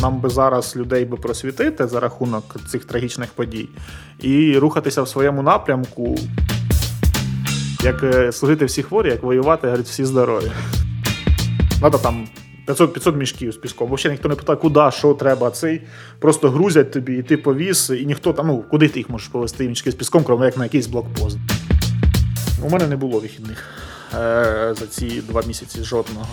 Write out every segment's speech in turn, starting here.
Нам би зараз людей би просвітити за рахунок цих трагічних подій і рухатися в своєму напрямку, як е, служити всі хворі, як воювати, говорить, всі здорові. Надо там 500 500 мішків з піском. Взагалі ніхто не питає, куди, що треба. Цей просто грузять тобі, і ти повіз, і ніхто там, ну куди ти їх можеш повезти мішки з піском, крім як на якийсь блокпост. У мене не було вихідних е, за ці два місяці жодного.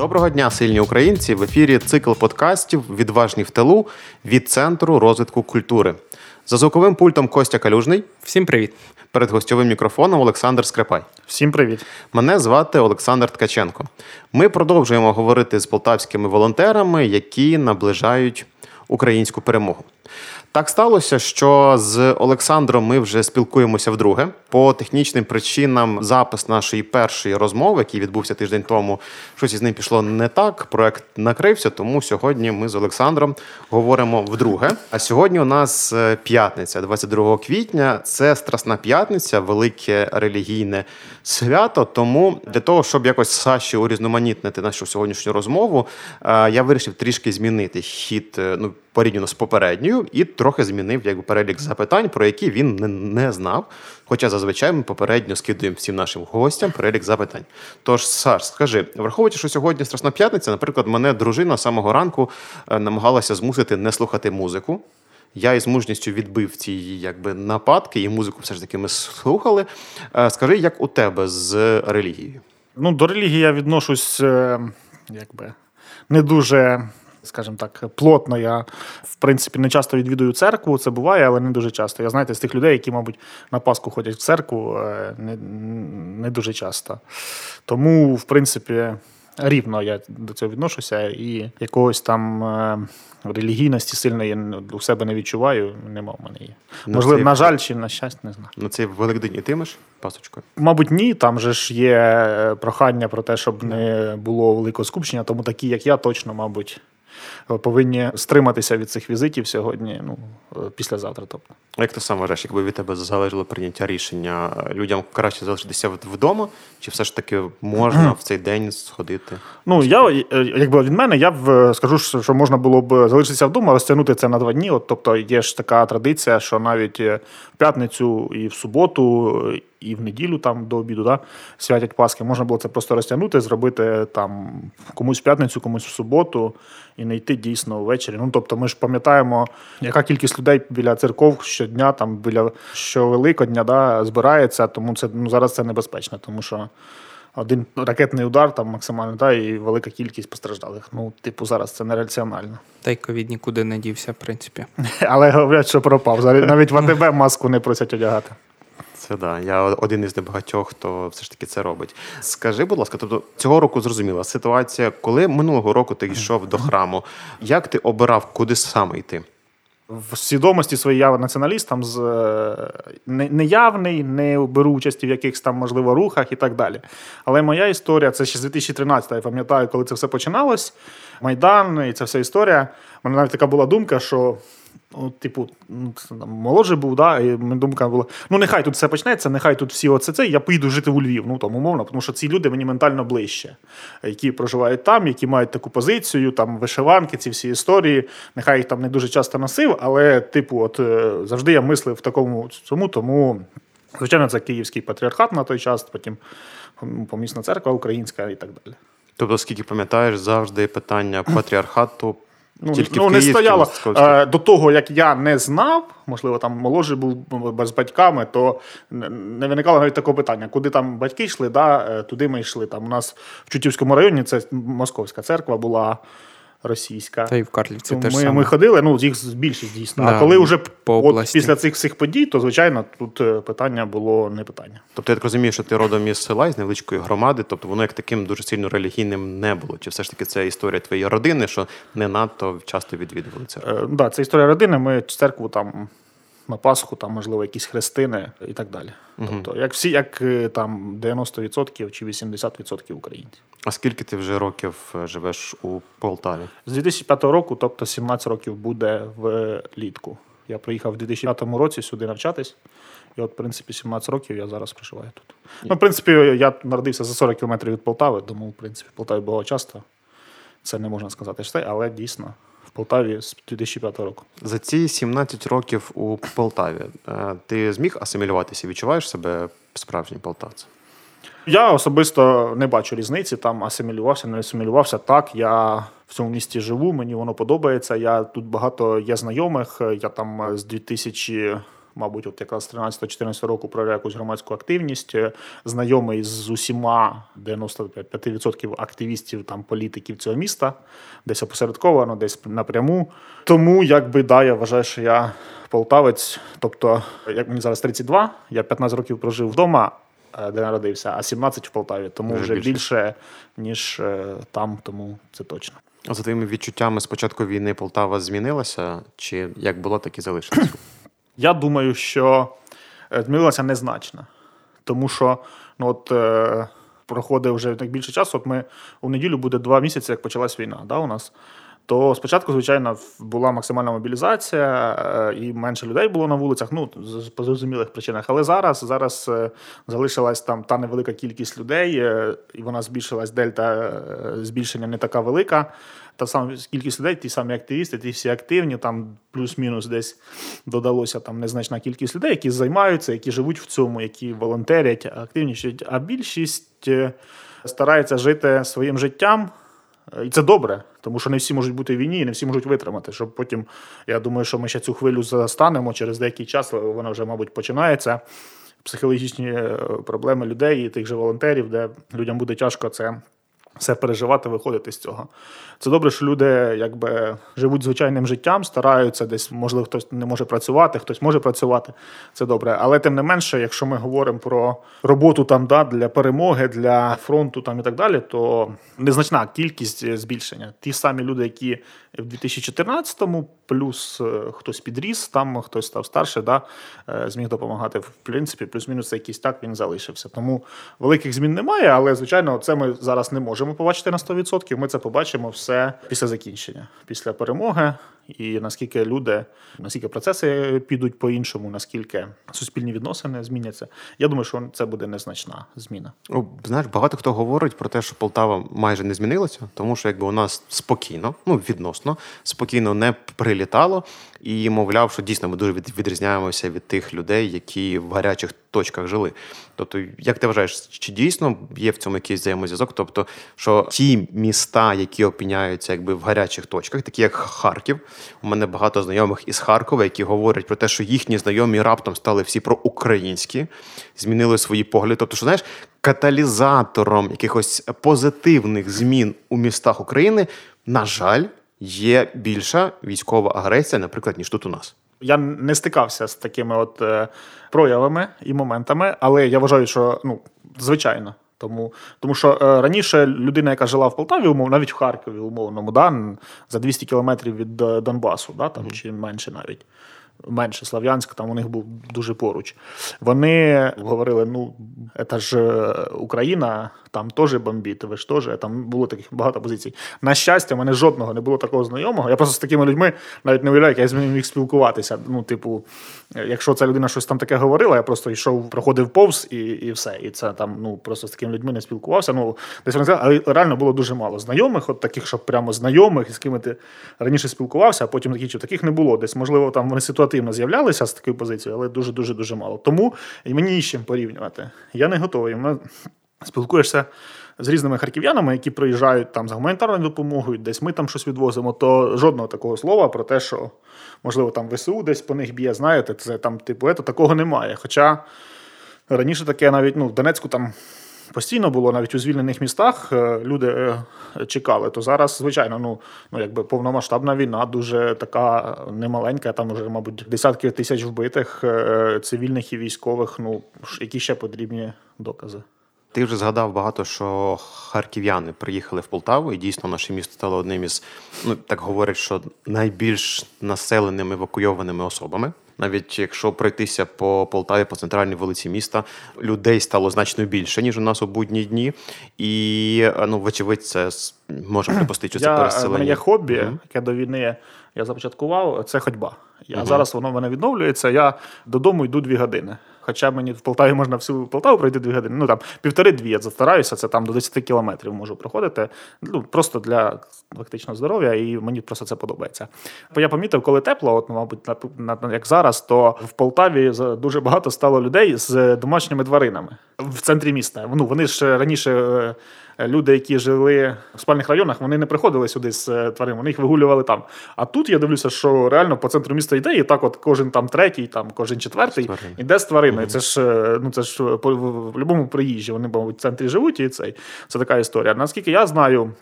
Доброго дня, сильні українці! В ефірі цикл подкастів Відважні в тилу від Центру розвитку культури. За звуковим пультом Костя Калюжний. Всім привіт. Перед гостьовим мікрофоном Олександр Скрипай. Всім привіт. Мене звати Олександр Ткаченко. Ми продовжуємо говорити з полтавськими волонтерами, які наближають українську перемогу. Так сталося, що з Олександром ми вже спілкуємося вдруге. По технічним причинам запис нашої першої розмови, який відбувся тиждень тому, щось із ним пішло не так. Проект накрився, тому сьогодні ми з Олександром говоримо вдруге. А сьогодні у нас е, п'ятниця, 22 квітня. Це Страсна п'ятниця, велике релігійне свято. Тому для того, щоб якось Саші урізноманітнити нашу сьогоднішню розмову, е, я вирішив трішки змінити хід. Е, ну порівняно з попередньою, і трохи змінив якби перелік запитань, про які він не, не знав. Хоча зазвичай ми попередньо скидуємо всім нашим гостям перелік запитань. Тож, Саш, скажи, враховуючи, що сьогодні Страсна п'ятниця, наприклад, мене дружина з самого ранку е, намагалася змусити не слухати музику. Я із мужністю відбив ці якби нападки, і музику все ж таки ми слухали. Е, скажи, як у тебе з релігією? Ну, до релігії я відношусь е, якби не дуже скажімо так, плотно. Я, в принципі, не часто відвідую церкву, це буває, але не дуже часто. Я знаєте, з тих людей, які, мабуть, на Пасху ходять в церкву, е, не, не дуже часто. Тому, в принципі, рівно я до цього відношуся, і якогось там е, релігійності сильної у себе не відчуваю. Нема в мене її. Можливо, цей... на жаль, чи на щастя, не знаю. На цей Великдень ітимеш пасочкою? Мабуть, ні. Там же ж є е, прохання про те, щоб не було великого скупчення, тому такі, як я, точно, мабуть повинні стриматися від цих візитів сьогодні, ну післязавтра. Тобто, як ти сам вважаєш, якби від тебе залежало прийняття рішення, людям краще залишитися вдома, чи все ж таки можна в цей день сходити? Ну я е, якби від мене, я б скажу, що можна було б залишитися вдома, розтягнути це на два дні. От тобто є ж така традиція, що навіть е, в п'ятницю і в суботу і в неділю там до обіду да, святять Пасхи. Можна було це просто розтягнути, зробити там комусь в п'ятницю, комусь в суботу і не йти дійсно ввечері. Ну тобто, ми ж пам'ятаємо, яка кількість людей біля церков щодня, там біля щовеликодня да, збирається, тому це ну зараз це небезпечно, тому що. Один ракетний удар там максимально, да, і велика кількість постраждалих. Ну, типу, зараз це нераціонально. Та й ковід нікуди не дівся, в принципі. Але говорять, що пропав. Навіть в АТБ маску не просять одягати. Це да. Я один із небагатьох, хто все ж таки це робить. Скажи, будь ласка, тобто цього року зрозуміла ситуація, коли минулого року ти йшов до храму, як ти обирав, куди саме йти? В свідомості своїй я націоналістам з неявний, не беру участі в якихось там, можливо, рухах і так далі. Але моя історія це ще з 2013 Я пам'ятаю, коли це все починалось. Майдан і ця вся історія. У мене навіть така була думка, що Ну, типу, ну, молодший був, да, і думка була: ну нехай тут все почнеться, нехай тут всі оце це, я поїду жити у Львів. Ну там умовно, тому що ці люди мені ментально ближче, які проживають там, які мають таку позицію, там вишиванки, ці всі історії. Нехай їх там не дуже часто носив, але, типу, от е, завжди я мислив в такому цьому, тому, звичайно, це Київський патріархат на той час, потім помісна церква українська і так далі. Тобто, скільки пам'ятаєш, завжди питання патріархату. Ну, Тільки ну, не стояло е, до того, як я не знав, можливо, там молодший був з батьками, то не виникало навіть такого питання, куди там батьки йшли, да, е, туди ми йшли. Там у нас в Чутівському районі це Московська церква була російська. Та й в Карлівці теж Ми саме. ходили, ну їх більшість дійсно. Да, а коли вже от, після цих всіх подій, то звичайно тут е, питання було не питання. Тобто я так розумію, що ти родом із села, із невеличкої громади, тобто воно як таким дуже сильно релігійним не було. Чи все ж таки це історія твоєї родини, що не надто часто відвідували церкву? Е, да, це історія родини. Ми церкву там на Пасху, там, можливо, якісь хрестини і так далі. Угу. Тобто, як всі, як е, там 90% чи 80% українців. А скільки ти вже років е, живеш у Полтаві? З 2005 року, тобто 17 років буде влітку. Я приїхав в 2005 році сюди навчатись. І от, в принципі, 17 років я зараз проживаю тут. Ну, в принципі, я народився за 40 кілометрів від Полтави, тому, в принципі, в Полтаві було часто. Це не можна сказати, що це, але дійсно Полтаві з 2005 року. За ці 17 років у Полтаві е, ти зміг асимілюватися? Відчуваєш себе справжнім полтавцем? Я особисто не бачу різниці, там асимілювався, не асимілювався. Так, я в цьому місті живу, мені воно подобається. Я тут багато є знайомих. Я там з 2000, мабуть, от якраз 13-14 року проявляю якусь громадську активність. Знайомий з усіма 95% активістів, там політиків цього міста, десь опосередковано, десь напряму. Тому, якби да, я вважаю, що я полтавець. Тобто, як мені зараз 32, я 15 років прожив вдома. Е, де народився, а 17 в Полтаві, тому вже, вже більше. більше, ніж е, там, тому це точно. А за твоїми відчуттями з початку війни Полтава змінилася? Чи як було, так і залишилася? Я думаю, що е, змінилася незначно. Тому що ну, от, е, проходить вже так більше часу. От ми у неділю буде два місяці, як почалась війна да, у нас. То спочатку, звичайно, була максимальна мобілізація, е, і менше людей було на вулицях, ну по зрозумілих причинах. Але зараз зараз е, залишилась там та невелика кількість людей, е, і вона збільшилась дельта збільшення не така велика. Та сама кількість людей, ті самі активісти, ті всі активні, там плюс-мінус десь додалося там незначна кількість людей, які займаються, які живуть в цьому, які волонтерять, активнішають. А більшість старається жити своїм життям. І це добре, тому що не всі можуть бути в війні, і не всі можуть витримати. Щоб потім, я думаю, що ми ще цю хвилю застанемо через деякий час, вона вже, мабуть, починається. Психологічні е, проблеми людей і тих же волонтерів, де людям буде тяжко це все переживати, виходити з цього. Це добре, що люди якби живуть звичайним життям, стараються десь, можливо, хтось не може працювати, хтось може працювати. Це добре. Але тим не менше, якщо ми говоримо про роботу там да, для перемоги, для фронту там і так далі, то незначна кількість збільшення. Ті самі люди, які в 2014-му, плюс е, хтось підріс, там хтось став старше, да, е, зміг допомагати. В принципі, плюс-мінус якийсь так він залишився. Тому великих змін немає, але звичайно, це ми зараз не можемо побачити на 100%. Ми це побачимо все після закінчення, після перемоги. І наскільки люди, наскільки процеси підуть по-іншому, наскільки суспільні відносини зміняться, я думаю, що це буде незначна зміна. Ну, знаєш, багато хто говорить про те, що Полтава майже не змінилася, тому що якби у нас спокійно, ну відносно спокійно не прилітало, і мовляв, що дійсно ми дуже відрізняємося від тих людей, які в гарячих точках жили. Тобто, як ти вважаєш, чи дійсно є в цьому якийсь взаємозв'язок? Тобто, що ті міста, які опиняються якби в гарячих точках, такі як Харків, у мене багато знайомих із Харкова, які говорять про те, що їхні знайомі раптом стали всі проукраїнські, змінили свої погляди. Тобто, що знаєш, каталізатором якихось позитивних змін у містах України, на жаль, є більша військова агресія, наприклад, ніж тут у нас. Я не стикався з такими от е, проявами і моментами, але я вважаю, що ну звичайно. Тому тому що е, раніше людина, яка жила в Полтаві, умов, навіть в Харкові, умовному, да, за 200 кілометрів від е, Донбасу, да, там, mm. чи менше навіть менше Слав'янськ, там у них був дуже поруч. Вони говорили: ну, це ж е, Україна, там теж бомбіт, ви ж теж. Там було таких багато позицій. На щастя, в мене жодного не було такого знайомого. Я просто з такими людьми навіть не уявляю, як я з ними міг спілкуватися. Ну, типу, якщо ця людина щось там таке говорила, я просто йшов, проходив повз і і все. І це там ну просто з такими людьми не спілкувався. Ну, десь але реально було дуже мало знайомих, от таких, щоб прямо знайомих, з ким ти раніше спілкувався, а потім закінчив. Таких не було. Десь, можливо, там вони ситуативно з'являлися з такою позицією, але дуже-дуже дуже мало. Тому і мені з чим порівнювати. Я не готовий. Спілкуєшся з різними харків'янами, які приїжджають там за гуманітарною допомогою, десь ми там щось відвозимо, то жодного такого слова про те, що можливо там ВСУ десь по них б'є, знаєте, це там, типу, ето, такого немає. Хоча раніше таке навіть ну, в Донецьку там. Постійно було навіть у звільнених містах е, люди е, чекали. То зараз, звичайно, ну ну якби повномасштабна війна, дуже така немаленька. Там вже, мабуть, десятки тисяч вбитих е, цивільних і військових. Ну які ще потрібні докази. Ти вже згадав багато, що харків'яни приїхали в Полтаву, і дійсно наше місто стало одним із, ну так говорять, що найбільш населеними евакуйованими особами. Навіть якщо пройтися по Полтаві, по центральній вулиці міста, людей стало значно більше, ніж у нас у будні дні. І ну, вочевидь, це можемо припустити, що це переселення. У мене є хобі, mm-hmm. яке до війни я започаткував, це ходьба. А mm-hmm. зараз воно в мене відновлюється. Я додому йду дві години Хоча мені в Полтаві можна всю Полтаву пройти дві години. Ну там півтори-дві. Я застараюся, це там до 10 кілометрів можу проходити. Ну просто для фактично здоров'я, і мені просто це подобається. Бо я помітив, коли тепло, от мабуть, на, на як зараз, то в Полтаві дуже багато стало людей з домашніми тваринами в центрі міста. Ну вони ж раніше. Е, люди, які жили в спальних районах, вони не приходили сюди з е, тварин, вони їх вигулювали там. А тут я дивлюся, що реально по центру міста йде, і так, от кожен там третій, там кожен четвертий йде з твариною. Це ж е, ну це ж по в будь-якому приїжджі. Вони мабуть, в центрі живуть, і цей це така історія. Наскільки я знаю.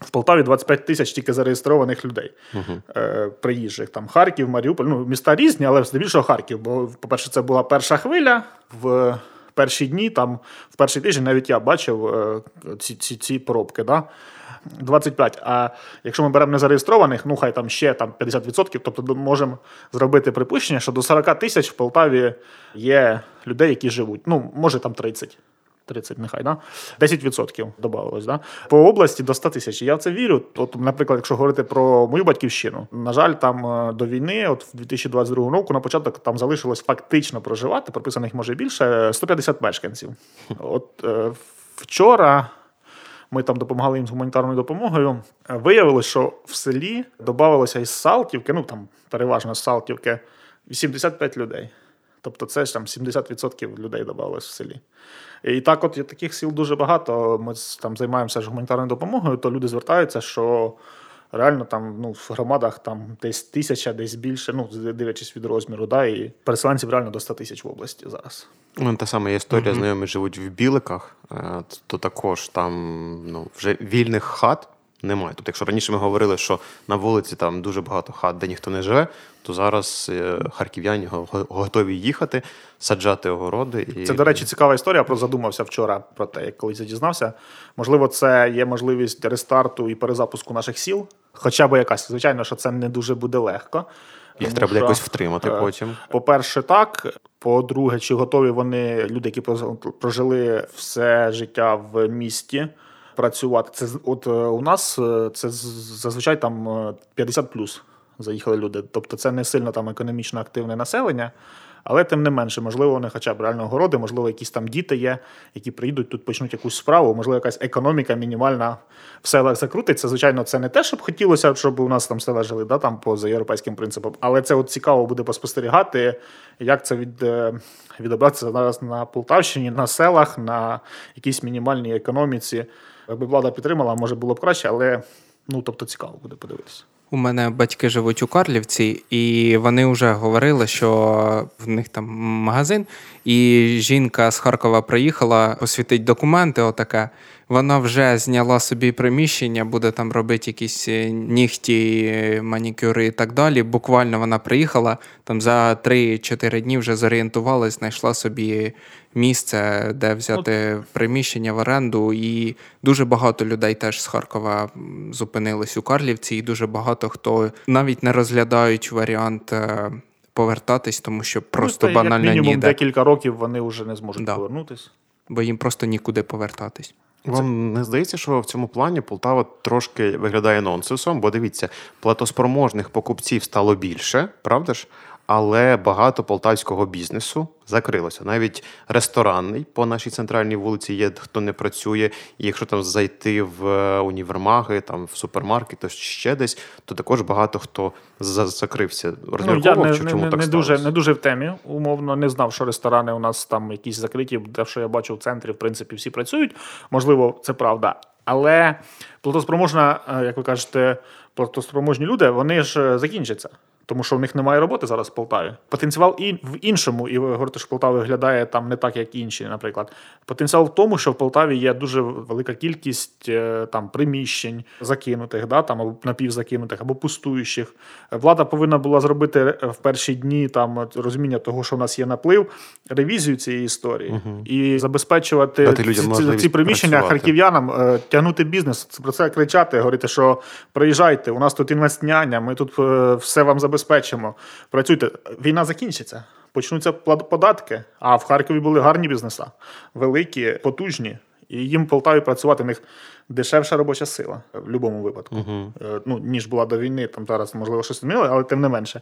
В Полтаві 25 тисяч тільки зареєстрованих людей uh-huh. е, приїжджих. Там Харків, Маріуполь. Ну, міста різні, але здебільшого Харків. Бо, по-перше, це була перша хвиля. В перші дні, там в перший тиждень навіть я бачив е, ці ці, ці пробки. Да? 25. А якщо ми беремо незареєстрованих, ну хай там ще там 50%, тобто можемо зробити припущення, що до 40 тисяч в Полтаві є людей, які живуть. Ну, може там 30. 30 нехай, да? 10% додавалось. Да? По області до 100 тисяч. Я в це вірю. От, наприклад, якщо говорити про мою батьківщину, на жаль, там е, до війни, от в 2022 року, на початок там залишилось фактично проживати, прописаних може більше 150 мешканців. От е, вчора. Ми там допомагали їм з гуманітарною допомогою. Виявилось, що в селі додавалося із Салтівки, ну там переважно з Салтівки, 85 людей. Тобто це ж там 70% людей додавалось в селі. І так, от таких сіл дуже багато. Ми там займаємося ж гуманітарною допомогою, то люди звертаються, що реально там ну, в громадах там десь тисяча, десь більше, ну, дивлячись від розміру, да, і переселенців реально до 100 тисяч в області зараз. Ну, Та сама історія, mm-hmm. знайомі живуть в Біликах, е, то також там ну, вже вільних хат немає. Тобто, якщо раніше ми говорили, що на вулиці там дуже багато хат, де ніхто не живе, то зараз е, харків'яні готові їхати, саджати огороди. І... Це, до речі, цікава історія. Про задумався вчора про те, як колись я дізнався. Можливо, це є можливість рестарту і перезапуску наших сіл. Хоча б якась, звичайно, що це не дуже буде легко. Їх треба що, якось втримати е, потім. По-перше, так. По-друге, чи готові вони, люди, які прожили все життя в місті, працювати. Це от е, у нас це зазвичай там 50 плюс заїхали люди. Тобто це не сильно там економічно активне населення, але тим не менше, можливо, вони хоча б реально городи, можливо, якісь там діти є, які прийдуть тут, почнуть якусь справу, можливо, якась економіка мінімальна в селах закрутиться. Звичайно, це не те, щоб хотілося, щоб у нас там села жили, да, там поза європейським принципом, але це от цікаво буде поспостерігати, як це від, е, відобразиться зараз на Полтавщині, на селах, на якійсь мінімальній економіці. Якби влада підтримала, може було б краще, але ну тобто цікаво буде подивитися. У мене батьки живуть у Карлівці, і вони вже говорили, що в них там магазин, і жінка з Харкова приїхала посвітить документи. Отаке. Вона вже зняла собі приміщення, буде там робити якісь е, нігті, манікюри і так далі. Буквально вона приїхала там за 3-4 дні вже зорієнтувалась, знайшла собі місце, де взяти приміщення в оренду. І дуже багато людей теж з Харкова зупинились у Карлівці, і дуже багато хто навіть не розглядають варіант. Е, повертатись, тому що ну, просто ну, банально як мінімум ніде. декілька років вони вже не зможуть да. повернутись. Бо їм просто нікуди повертатись. Вам не здається, що в цьому плані Полтава трошки виглядає нонсенсом, бо дивіться, платоспроможних покупців стало більше, правда ж? Але багато полтавського бізнесу закрилося. Навіть ресторанний по нашій центральній вулиці є, хто не працює. І якщо там зайти в е, універмаги, там в супермаркет, то ще десь, то також багато хто закрився. Ну, я не, чому не, так не дуже не дуже в темі. Умовно не знав, що ресторани у нас там якісь закриті. Те, що я бачу в центрі, в принципі, всі працюють. Можливо, це правда. Але платоспроможна, е, як ви кажете, платоспроможні люди, вони ж е, закінчаться тому що в них немає роботи зараз в Полтаві. Потенціал і в іншому, і говорити, що Полтава виглядає там не так, як інші, наприклад. Потенціал в тому, що в Полтаві є дуже велика кількість е, там приміщень закинутих, да, там або напівзакинутих, або пустуючих. Влада повинна була зробити в перші дні там розуміння того, що в нас є наплив, ревізію цієї історії угу. і забезпечувати ці, ці, ці приміщення працювати. харків'янам, е, тягнути бізнес, про це кричати, говорити, що приїжджайте, у нас тут інвестняня, ми тут е, все вам забезпечимо забезпечимо. Працюйте, війна закінчиться. Почнуться податки. А в Харкові були гарні бізнеса, великі, потужні. І їм в Полтаві працювати в них дешевша робоча сила в будь-якому випадку. Е, Ну, ніж була до війни, там зараз, можливо, щось змінило, але тим не менше.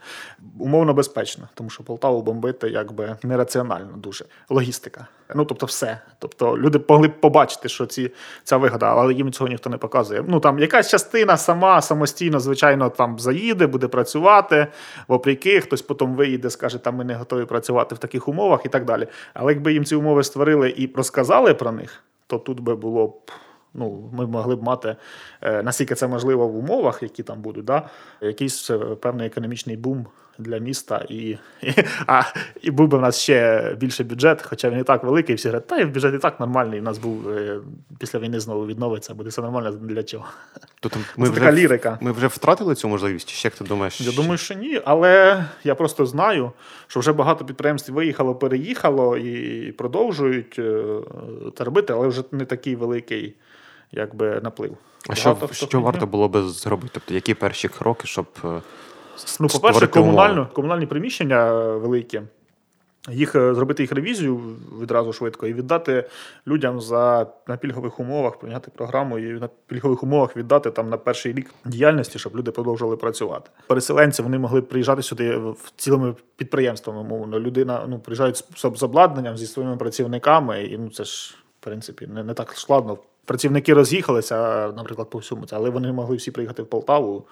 Умовно безпечно, тому що Полтаву бомбити якби нераціонально дуже. Логістика. Ну, тобто, все. Тобто люди могли б побачити, що ці, ця вигода, але їм цього ніхто не показує. Ну там якась частина сама самостійно, звичайно, там заїде, буде працювати, вопреки, хтось потім виїде, скаже, там ми не готові працювати в таких умовах і так далі. Але якби їм ці умови створили і розказали про них, то тут би було б. Ну, ми могли б мати, е, наскільки це можливо в умовах, які там будуть, да, якийсь е, певний економічний бум для міста, і, і, а, і був би в нас ще більше бюджет, хоча він і так великий, всі говорять, та і бюджет і так нормальний. У нас був е, після війни знову відновиться, буде все нормально для чого. Тобто Це така лірика. Ми вже втратили цю можливість? Ще як ти думаєш? Я думаю, що ні, але я просто знаю, що вже багато підприємств виїхало, переїхало і продовжують це робити, але вже не такий великий якби, наплив. А що, Багато що варто було би зробити? Тобто, які перші кроки, щоб е, Ну, по-перше, комунально, умови? комунальні приміщення е, великі. Їх е, зробити їх ревізію відразу швидко і віддати людям за на пільгових умовах, прийняти програму і на пільгових умовах віддати там на перший рік діяльності, щоб люди продовжували працювати. Переселенці вони могли приїжджати сюди в цілими підприємствами. Умовно, людина ну приїжджають з, з обладнанням зі своїми працівниками, і ну це ж в принципі не, не так складно. Працівники роз'їхалися, наприклад, по всьому це, але вони могли всі приїхати в Полтаву,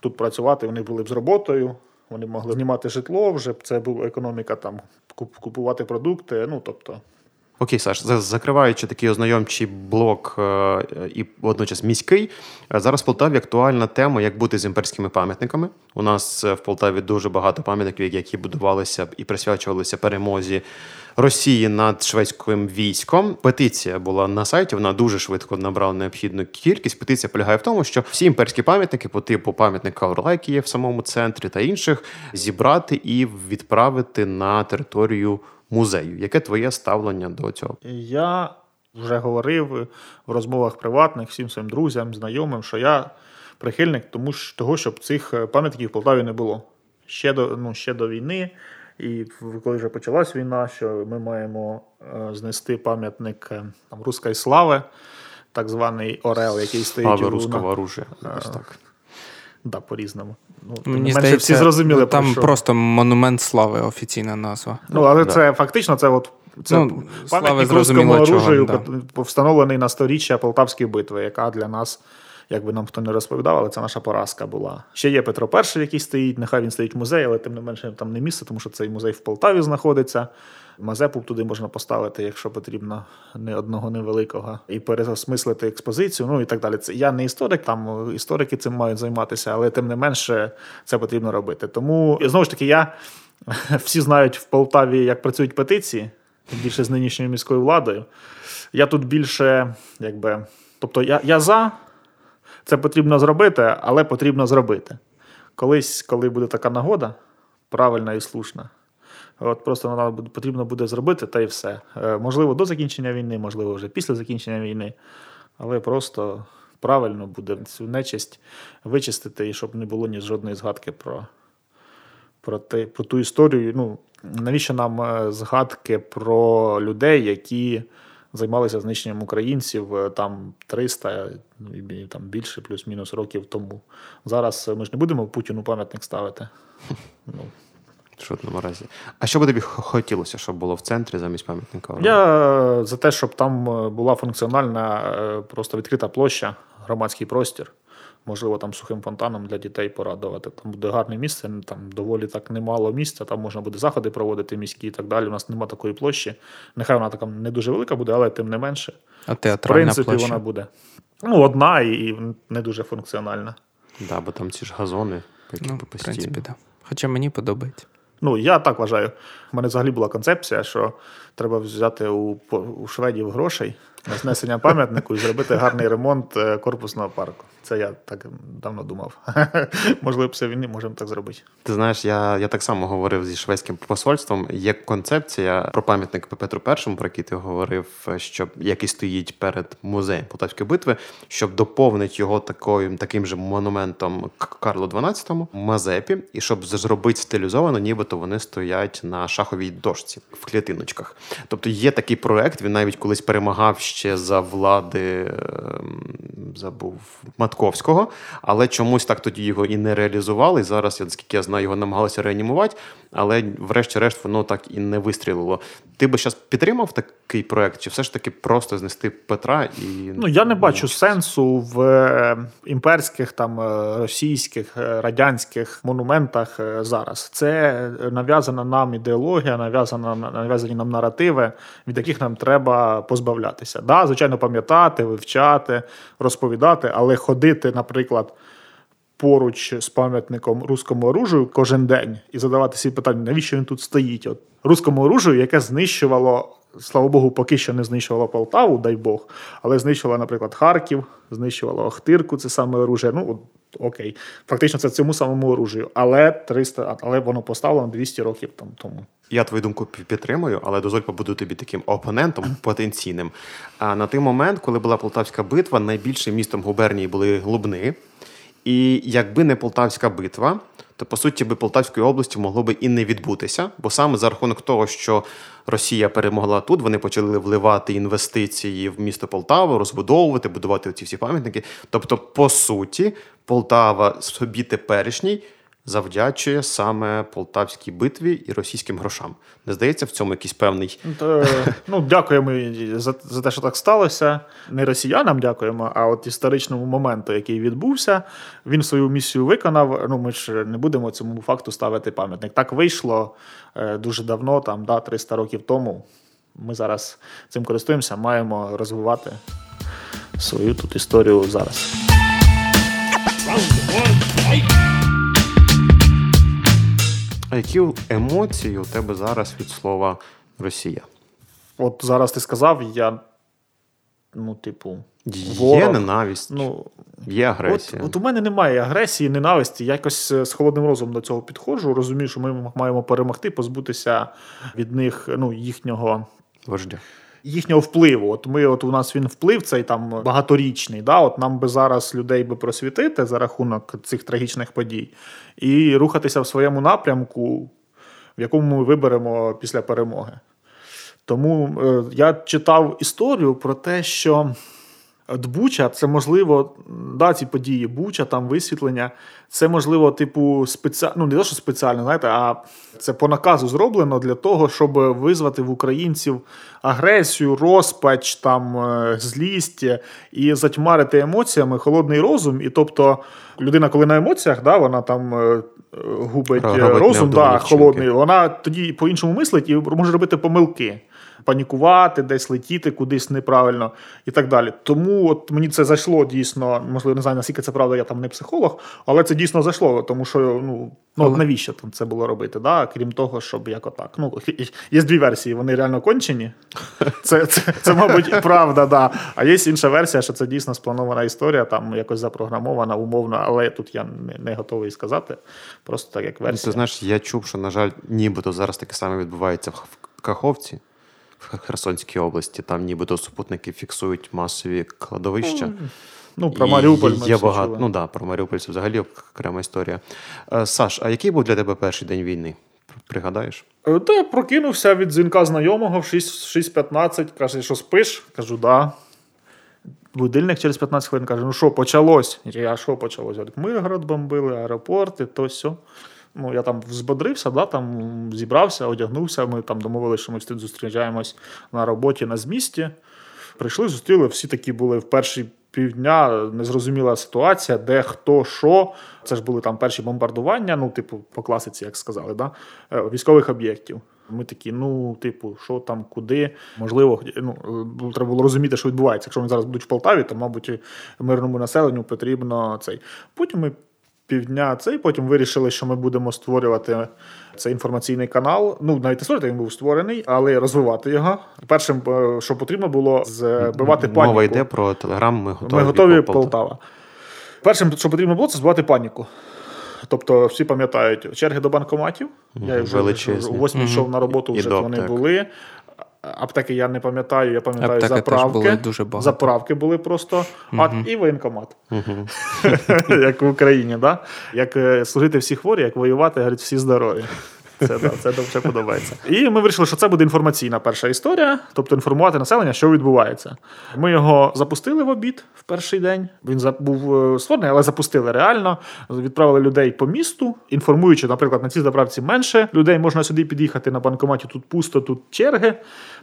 тут працювати. Вони були б з роботою, вони могли знімати житло вже. Це була економіка там купувати продукти. Ну тобто, Окей, Саш, закриваючи такий ознайомчий блок е, і водночас міський, е, зараз в Полтаві актуальна тема, як бути з імперськими пам'ятниками. У нас е, в Полтаві дуже багато пам'ятників, які будувалися і присвячувалися перемозі Росії над шведським військом. Петиція була на сайті, вона дуже швидко набрала необхідну кількість. Петиція полягає в тому, що всі імперські пам'ятники по типу пам'ятника Орла, який є в самому центрі, та інших, зібрати і відправити на територію музею. Яке твоє ставлення до цього? я вже говорив в розмовах приватних всім своїм друзям, знайомим, що я прихильник тому, ж- того, щоб цих е, пам'ятників в Полтаві не було. Ще до, ну, ще до війни, і коли вже почалась війна, що ми маємо е, знести пам'ятник е, там, Руської слави, так званий Орел, який стоїть Слава у русского оружия. Ось так. Да, по-різному. Ну, Мені менше, здається, всі зрозуміли, про там що. просто монумент слави офіційна назва. Ну, але Да. це фактично це от це Ну, пам'ятник слави руському оружію, да. встановлений на сторіччя Полтавської битви, яка для нас, як би нам хто не розповідав, але це наша поразка була. Ще є Петро І, який стоїть, нехай він стоїть в музеї, але тим не менше там не місце, тому що цей музей в Полтаві знаходиться. Мазепу туди можна поставити, якщо потрібно, не одного невеликого, і переосмислити експозицію, ну і так далі. Це я не історик, там історики цим мають займатися, але тим не менше це потрібно робити. Тому і знову ж таки, я всі знають в Полтаві, як працюють петиції, більше з нинішньою міською владою. Я тут більше, якби, тобто я, я за, це потрібно зробити, але потрібно зробити. Колись, коли буде така нагода, правильна і слушна. От просто буде- потрібно буде зробити, та й все. Е, Можливо, до закінчення війни, можливо, вже після закінчення війни. Але просто правильно буде цю нечисть вичистити, і щоб не було ні жодної згадки про, про, те, про ту історію. Ну, навіщо нам е, згадки про людей, які займалися знищенням українців е, там 300, ну, і там більше, плюс-мінус років тому. Зараз ми ж не будемо Путіну пам'ятник ставити. Ну, В жодному разі. А що би тобі хотілося, щоб було в центрі замість пам'ятника? Я за те, щоб там е, була функціональна е, просто відкрита площа, громадський простір. Можливо, там сухим фонтаном для дітей порадувати. Там буде гарне місце, там доволі так немало місця, там можна буде заходи проводити міські і так далі. У нас немає такої площі. Нехай вона така не дуже велика буде, але тим не менше. А В принципі, площа. вона буде. Ну, одна і і не дуже функціональна. Да, бо там ці ж газони, які Ну, би в принципі, так. Хоча мені подобається. Ну, я так вважаю. У мене взагалі була концепція, що треба взяти у, у шведів грошей на знесення пам'ятнику і зробити гарний ремонт е, корпусного парку. Це я так давно думав. Можливо, після війни можемо так зробити. Ти знаєш, я, я так само говорив зі шведським посольством. Є концепція про пам'ятник Петру І, про який ти говорив, що який стоїть перед музеєм Полтавської битви, щоб доповнити його такою таким же монументом Карлу XII Мазепі, і щоб зробити стилізовано, нібито вони стоять на шаховій дошці в клітиночках. Тобто є такий проект. Він навіть колись перемагав ще за влади ем, забув Матковського, але чомусь так тоді його і не реалізували. І зараз, наскільки я знаю, його намагалися реанімувати, але врешті-решт воно так і не вистрілило. Ти би зараз підтримав такий проект, чи все ж таки просто знести Петра і ну я не бачу сенсу в е, імперських там е, російських е, радянських монументах зараз. Це нав'язана нам ідеологія, нав'язана нав'язані нам наративи, від яких нам треба позбавлятися. Да, звичайно, пам'ятати, вивчати, розповідати, але ходити, наприклад. Поруч з пам'ятником руському оружію кожен день і задавати собі питання, навіщо він тут стоїть? От руському оружію, яке знищувало, слава Богу, поки що не знищувало Полтаву, дай Бог, але знищувало, наприклад, Харків, знищувало Охтирку, це саме оружие. Ну, окей, фактично, це цьому самому оружію, але 300, але воно поставлено 200 років там тому. Я твою думку підтримую, але дозволь побуду тобі таким опонентом потенційним. А на той момент, коли була Полтавська битва, найбільшим містом губернії були Глубни. І якби не Полтавська битва, то по суті би Полтавської області могло би і не відбутися, бо саме за рахунок того, що Росія перемогла тут, вони почали вливати інвестиції в місто Полтаву, розбудовувати, будувати ці всі пам'ятники. Тобто, по суті, Полтава собі теперішній завдячує саме полтавській битві і російським грошам. Не здається, в цьому якийсь певний. То, ну, Дякуємо за за те, що так сталося. Не росіянам дякуємо, а от історичному моменту, який відбувся, він свою місію виконав. Ну, Ми ж не будемо цьому факту ставити пам'ятник. Так вийшло е, дуже давно, там, да, 300 років тому. Ми зараз цим користуємося, маємо розвивати свою тут історію зараз. А які емоції у тебе зараз від слова Росія? От зараз ти сказав, я. Ну, типу, Є ненависть, ну, є агресія. От, от у мене немає агресії, ненависті. Я якось е, з холодним розумом до цього підходжу. Розумію, що ми маємо перемогти, позбутися від них ну, їхнього вождя їхнього впливу. От ми, от у нас він вплив цей там багаторічний. Да? От Нам би зараз людей би просвітити за рахунок цих трагічних подій і рухатися в своєму напрямку, в якому ми виберемо після перемоги. Тому е, я читав історію про те, що. От Буча, це можливо, да, ці події, Буча, там висвітлення, це можливо, типу, спеціально, ну не те, що спеціально, знаєте, а це по наказу зроблено для того, щоб визвати в українців агресію, розпач, там, е, злість і затьмарити емоціями холодний розум. І тобто людина, коли на емоціях, да, вона там е, губить розум, да, холодний, вона тоді по-іншому мислить і може робити помилки панікувати, десь летіти кудись неправильно і так далі. Тому от мені це зайшло дійсно, можливо, не знаю, наскільки це правда, я там не психолог, але це дійсно зайшло, тому що ну, ну але... навіщо там це було робити? да? Крім того, щоб як отак. Ну, Є дві версії, вони реально кончені. Це, це, це, мабуть, правда, да. А є інша версія, що це дійсно спланована історія, там якось запрограмована, умовно, але тут я не, не готовий сказати. Просто так як версія. Ти знаєш, я чув, що, на жаль, нібито зараз таке саме відбувається в Каховці в Херсонській області. Там нібито супутники фіксують масові кладовища. Ну, про Маріуполь ми є багато. Ну да, про Маріуполь це взагалі окрема історія. Е, Саш, а який був для тебе перший день війни? Пригадаєш? Е, та я прокинувся від дзвінка знайомого в 6.15, каже, що спиш? Кажу, да. Будильник через 15 хвилин каже: ну що, почалось? Я що почалось? Миргород бомбили, аеропорти, то все. Ну, я там взбодрився, да, там зібрався, одягнувся. Ми там домовилися, що ми зустрічаємось на роботі на змісті. Прийшли, зустріли, всі такі були в перші півдня, незрозуміла ситуація, де хто, що. Це ж були там перші бомбардування, ну, типу, по класиці, як сказали, да, е, військових об'єктів. Ми такі, ну, типу, що там, куди. Можливо, ну, треба було розуміти, що відбувається. Якщо вони зараз будуть в Полтаві, то, мабуть, мирному населенню потрібно цей. Потім ми півдня цей. Потім вирішили, що ми будемо створювати цей інформаційний канал. Ну, навіть не створювати, він був створений, але розвивати його. Першим, е, що потрібно було, збивати паніку. Мова йде про телеграм. Ми готові Ми готові Полтава. Першим, що потрібно було, це збивати паніку. Тобто всі пам'ятають черги до банкоматів. Я вже у восьмій йшов на роботу, вже вони так. були. Аптеки я не пам'ятаю, я пам'ятаю Аптеки заправки. Були дуже багато. Заправки були просто угу. а, і воєнкомат. Угу. як в Україні, да? як е, служити всі хворі, як воювати, говорить, всі здорові. Це да, це дуже подобається. І ми вирішили, що це буде інформаційна перша історія, тобто інформувати населення, що відбувається. Ми його запустили в обід в перший день. Він був е, створений, але запустили реально. Відправили людей по місту, інформуючи, наприклад, на цій заправці менше людей можна сюди під'їхати на банкоматі. Тут пусто, тут черги.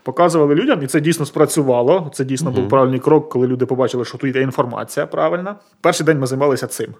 Показували людям, і це дійсно спрацювало. Це дійсно був правильний крок, коли люди побачили, що тут є інформація правильна. Перший день ми займалися цим.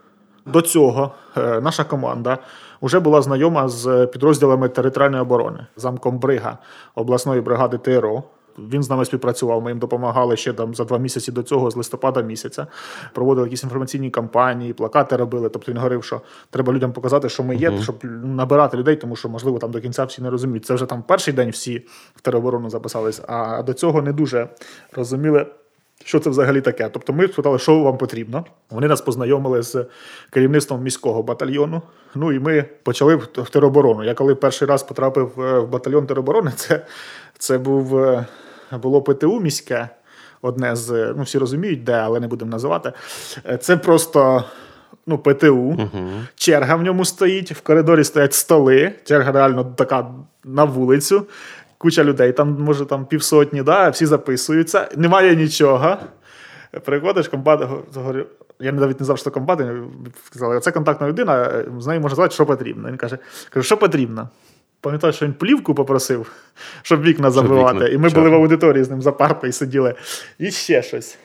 До цього е, наша команда вже була знайома з підрозділами територіальної оборони, замком Брига обласної бригади ТРО. Він з нами співпрацював. Ми їм допомагали ще там за два місяці до цього, з листопада місяця. Проводили якісь інформаційні кампанії, плакати робили. Тобто він говорив, що треба людям показати, що ми є, uh-huh. щоб набирати людей, тому що, можливо, там до кінця всі не розуміють. Це вже там перший день всі в тероборону записались, а до цього не дуже розуміли що це взагалі таке. Тобто ми спитали, що вам потрібно. Вони нас познайомили з керівництвом міського батальйону. Ну і ми почали в тероборону. Я коли перший раз потрапив е, в батальйон тероборони, це це був, е, було ПТУ міське, одне з, ну всі розуміють, де, але не будемо називати. Е, це просто. Ну, ПТУ, uh-huh. черга в ньому стоїть, в коридорі стоять столи, черга реально така на вулицю куча людей, там, може, там півсотні, да, всі записуються, немає нічого. Приходиш, комбат, говорю, я навіть не знав, що комбат, сказали, це контактна людина, з нею можна сказати, що потрібно. Він каже, кажу, що потрібно? Пам'ятаю, що він плівку попросив, щоб вікна забивати. Вікна. І ми Чого? були в аудиторії з ним за партою сиділи. І ще щось.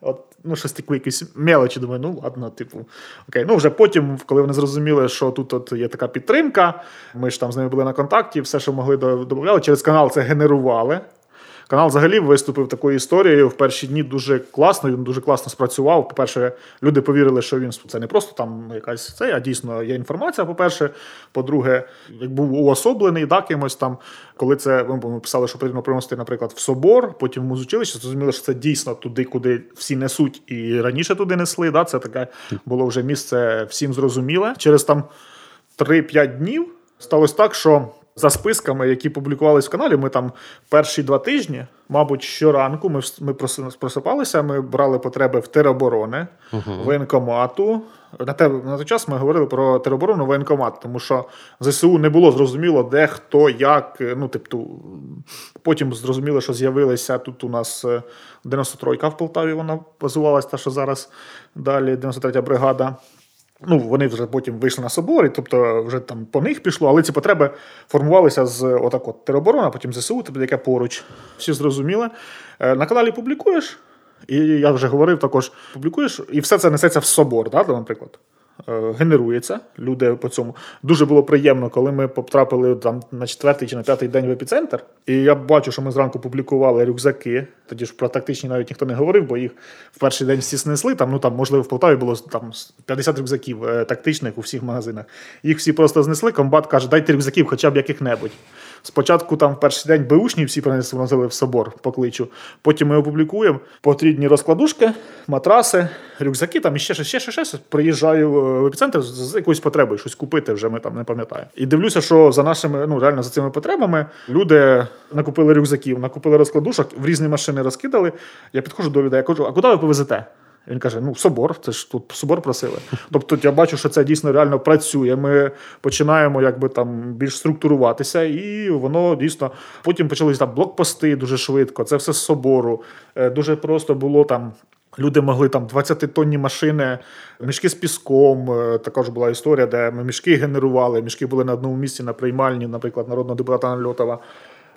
От ну, щось таке, якісь мелочі. Думаю, ну ладно, типу, окей. Ну вже потім, коли вони зрозуміли, що тут от є така підтримка, ми ж там з ними були на контакті, все, що могли, додавали, через канал це генерували. Канал взагалі виступив такою історією в перші дні дуже класно. Він дуже класно спрацював. По-перше, люди повірили, що він це не просто там якась це, а дійсно є інформація. По-перше, по-друге, як був уособлений да, кимось там, коли це ми писали, що потрібно приносити, наприклад, в собор, потім в музучилище, зрозуміло, що це дійсно туди, куди всі несуть, і раніше туди несли. Да, Це таке було вже місце всім зрозуміле. Через там 3-5 днів сталося так, що. За списками, які публікувалися в каналі, ми там перші два тижні, мабуть, щоранку ми ми просипалися, ми брали потреби в тероборони, uh-huh. воєнкомату. На те на той час ми говорили про тероборону воєнкомат, тому що ЗСУ не було зрозуміло, де хто, як. Ну, тобто, потім зрозуміло, що з'явилися тут у нас 93-ка е, в Полтаві. Вона базувалася, та що зараз далі 93-я бригада. Ну, вони вже потім вийшли на собор, і тобто вже там по них пішло, але ці потреби формувалися з отак от тероборона, потім ЗСУ, тобто яке поруч. Всі зрозуміли. Е, на каналі публікуєш, і я вже говорив також: публікуєш, і все це несеться в собор, да, наприклад. Е, генерується. Люди по цьому дуже було приємно, коли ми потрапили там на четвертий чи на п'ятий день в епіцентр. І я бачу, що ми зранку публікували рюкзаки. Тоді ж про тактичні навіть ніхто не говорив, бо їх в перший день всі снесли. Там, ну там, можливо, в Полтаві було там 50 рюкзаків е, тактичних у всіх магазинах. Їх всі просто знесли. Комбат каже, дайте рюкзаків, хоча б яких-небудь. Спочатку там в перший день беушні всі принесли в собор покличу. Потім ми опублікуємо потрібні розкладушки, матраси, рюкзаки, там і ще щось, ще щось, ще Приїжджаю в епіцентр з якоюсь потребою, щось купити вже ми там не пам'ятаємо. І дивлюся, що за нашими, ну реально за цими потребами люди накупили рюкзаків, накупили розкладушок, в різні машини розкидали. Я підходжу до людей, я кажу, а куди ви повезете? Він каже: ну, собор, це ж тут собор просили. Тобто я бачу, що це дійсно реально працює. Ми починаємо якби там більш структуруватися, і воно дійсно потім почалися там блокпости дуже швидко. Це все з собору. Е, дуже просто було там. Люди могли там 20-тонні машини, мішки з піском. Е, також була історія, де ми мішки генерували. Мішки були на одному місці на приймальні, наприклад, народного депутата Нальотова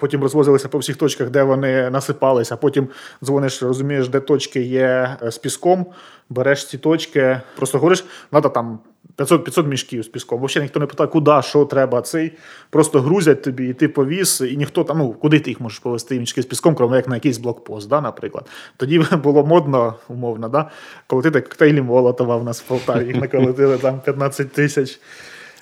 потім розвозилися по всіх точках, де вони насипалися. Потім дзвониш, розумієш, де точки є е, з піском, береш ці точки, просто говориш, треба там 500 500 мішків з піском. Взагалі ніхто не питає, куди, що треба. Цей просто грузять тобі, і ти повіз, і ніхто там, ну куди ти їх можеш повезти мішки з піском, крім як на якийсь блокпост, да, наприклад. Тоді було модно, умовно, да, коли ти коктейлі Молотова в нас в Полтаві, їх наколотили там 15 тисяч.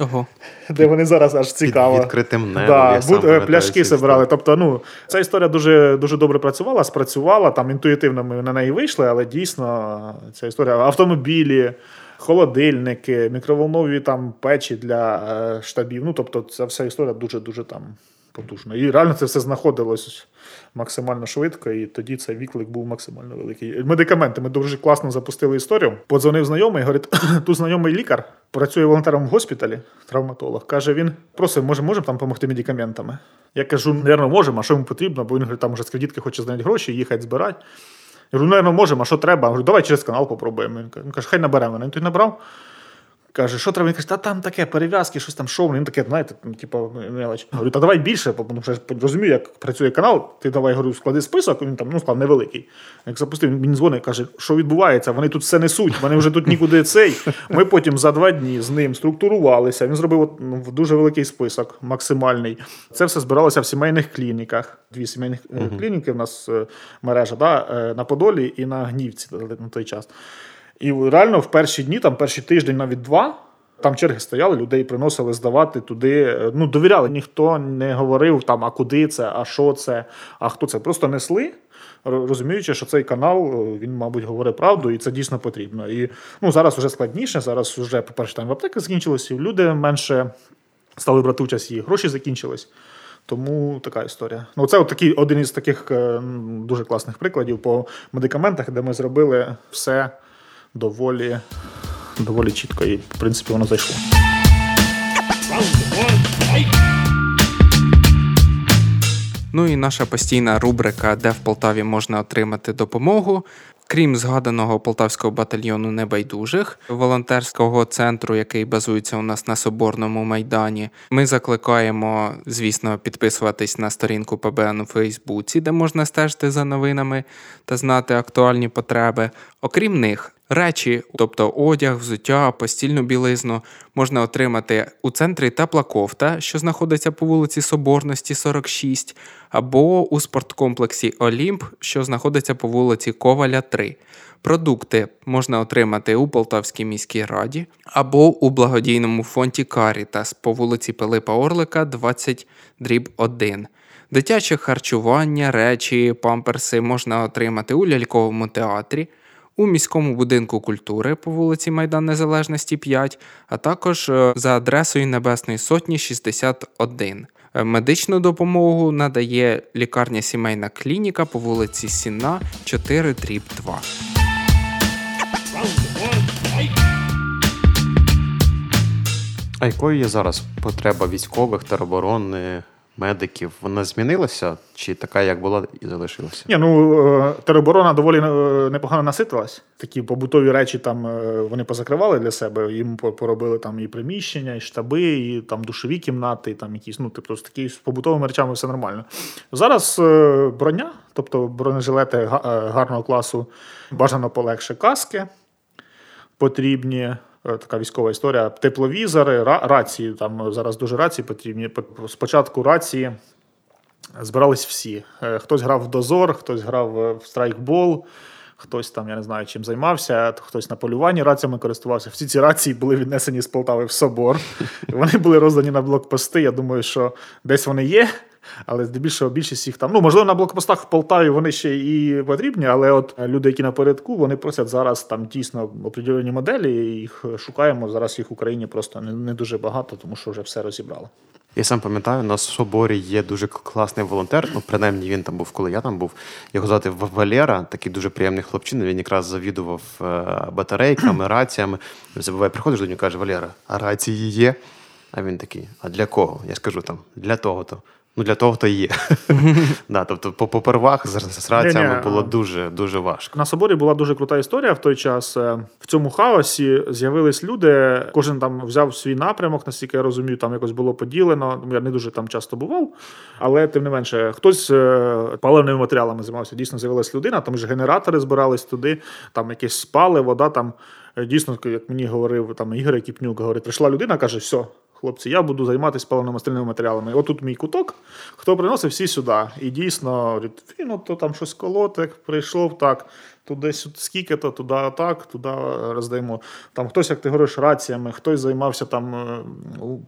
Ого. Де вони зараз аж цікаво. Під відкритим небом. Да, я сам е, пляшки зібрали. Тобто, ну, ця історія дуже дуже добре працювала, спрацювала. Там інтуїтивно ми на неї вийшли, але дійсно ця історія автомобілі. Холодильники, мікроволнові там печі для е, штабів. Ну, тобто, ця вся історія дуже-дуже там потужно. І реально це все знаходилось максимально швидко, і тоді цей відклик був максимально великий. Медикаменти. Ми дуже класно запустили історію. Подзвонив знайомий, говорить, тут знайомий лікар, працює волонтером в госпіталі, травматолог. Каже, він просить, може, можемо там допомогти медикаментами. Я кажу, напевно, можемо, а що йому потрібно, бо він говорить, там вже з кредитки хоче зняти гроші, їхати збирати. Я говорю, напевно, можемо, а що треба? Я говорю, давай через канал попробуємо. Він каже, хай наберемо. Він той набрав. Каже, що треба? Він каже, та там таке перев'язки, щось там шоу. Він таке, знаєте, ну, типу, мелоч. Говорю, та давай більше, тому що я розумію, як працює канал. Ти давай говорю, склади список, він там ну, склав невеликий. Як запустив, він дзвонить, каже, що відбувається, вони тут все несуть, вони вже тут нікуди цей. Ми потім за два дні з ним структурувалися. Він зробив от, ну, дуже великий список, максимальний. Це все збиралося в сімейних клініках. Дві сімейних uh-huh. клініки в нас е, мережа да, е, на Подолі і на Гнівці на той час. І реально в перші дні, там перший тиждень, навіть два. Там черги стояли, людей приносили здавати туди. Ну, довіряли, ніхто не говорив там, а куди це, а що це, а хто це. Просто несли, розуміючи, що цей канал, він, мабуть, говорить правду, і це дійсно потрібно. І ну, зараз вже складніше. Зараз вже, по-перше, там в аптеках закінчилося, і люди менше стали брати участь, і гроші закінчились. Тому така історія. Ну, це от такий один із таких е, дуже класних прикладів по медикаментах, де ми зробили все доволі доволі чітко, і в принципі воно зайшло. Ну і наша постійна рубрика, де в Полтаві можна отримати допомогу. Крім згаданого полтавського батальйону небайдужих волонтерського центру, який базується у нас на Соборному майдані, ми закликаємо, звісно, підписуватись на сторінку ПБН у Фейсбуці, де можна стежити за новинами та знати актуальні потреби. Окрім них, Речі, тобто одяг, взуття, постільну білизну, можна отримати у центрі тепла кофта, що знаходиться по вулиці Соборності, 46, або у спорткомплексі Олімп, що знаходиться по вулиці Коваля, 3. Продукти можна отримати у Полтавській міській раді або у благодійному фонді Карітас по вулиці Пилипа Орлика, 20 дріб 1. Дитяче харчування, речі, памперси можна отримати у ляльковому театрі у міському будинку культури по вулиці Майдан Незалежності 5, а також е, за адресою Небесної Сотні 61. Е, медичну допомогу надає лікарня сімейна клініка по вулиці Сінна 4 дріб 2. А якою є зараз потреба військових тероборони медиків, вона змінилася? Чи така, як була, і залишилася? Ні, ну е, тероборона доволі е, непогано наситилась. Такі побутові речі там е, вони позакривали для себе. Їм поробили там і приміщення, і штаби, і там душові кімнати, і там якісь, ну, тобто з такі з побутовими речами все нормально. Зараз броня, тобто бронежилети гарного класу, бажано полегше каски потрібні. Е, така військова історія. Тепловізори, рації. Там зараз дуже рації потрібні. Спочатку рації збирались всі. Е, хтось грав в дозор, хтось грав в страйкбол. Хтось там, я не знаю, чим займався, хтось на полюванні раціями користувався. Всі ці рації були віднесені з Полтави в собор. Вони були роздані на блокпости. Я думаю, що десь вони є, але здебільшого більшість їх там. Ну, можливо, на блокпостах в Полтаві вони ще і потрібні, але от люди, які напередку, вони просять зараз там дійсно определені моделі. Їх шукаємо. Зараз їх в Україні просто не, не дуже багато, тому що вже все розібрали. Я сам пам'ятаю, на соборі є дуже класний волонтер. Ну, принаймні він там був, коли я там був. Його звати Валера, такий дуже приємний хлопчина. Він якраз завідував е, батарейками, раціями. Забуває, приходиш до нього, каже: Валера, а рації є? А він такий: А для кого? Я скажу там, для того-то. Ну, для того, хто є. да, Тобто, по попервах з раціями було дуже дуже важко. На соборі була дуже крута історія в той час. Е, в цьому хаосі з'явились люди. Кожен там взяв свій напрямок, наскільки я розумію, там якось було поділено. Я не дуже там часто бував, але тим не менше, хтось е, паливними матеріалами займався. Дійсно, з'явилась людина, там ж генератори збирались туди, там якесь спали, вода там. Е, дійсно, як мені говорив там Ігор Кіпнюк, говорить, прийшла людина, каже, все, хлопці, я буду займатися паливно-мастильними матеріалами. Отут мій куток. Хто приносив всі сюди. І дійсно, він то там щось колотик, прийшов так, туди скільки то, туди так, туди роздаємо. Там хтось, як ти говориш, раціями, хтось займався там е,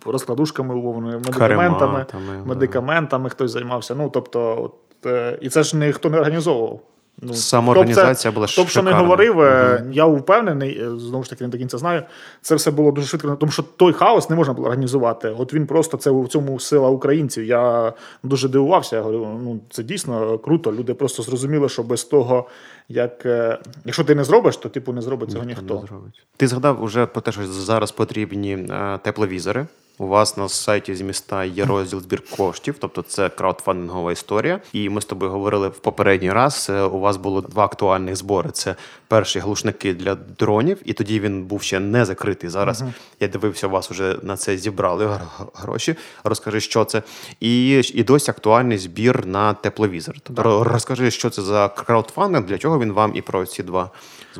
розкладушками умовними, медикаментами, медикаментами, хтось займався. Ну, тобто, от, е, І це ж ніхто не організовував. Ну, Самоорганізація була Хто б що не шикарна. говорив, е, я впевнений, е, знову ж таки, не до кінця знаю. Це все було дуже швидко, тому що той хаос не можна було організувати. От він просто це в цьому сила українців. Я дуже дивувався. Я говорю, ну це дійсно круто. Люди просто зрозуміли, що без того, як е, якщо ти не зробиш, то типу не зробить цього ніхто. Не зробить. Ти згадав уже про те, що зараз потрібні тепловізори. У вас на сайті з міста є розділ збір коштів, тобто це краудфандингова історія. І ми з тобою говорили в попередній раз. е, У вас було два актуальних збори: це перші глушники для дронів, і тоді він був ще не закритий. Зараз я дивився, у вас вже на це зібрали гроші. Розкажи, що це, і, і досі актуальний збір на тепловізор. Тобто ро- розкажи, що це за краудфандинг, для чого він вам і про ці два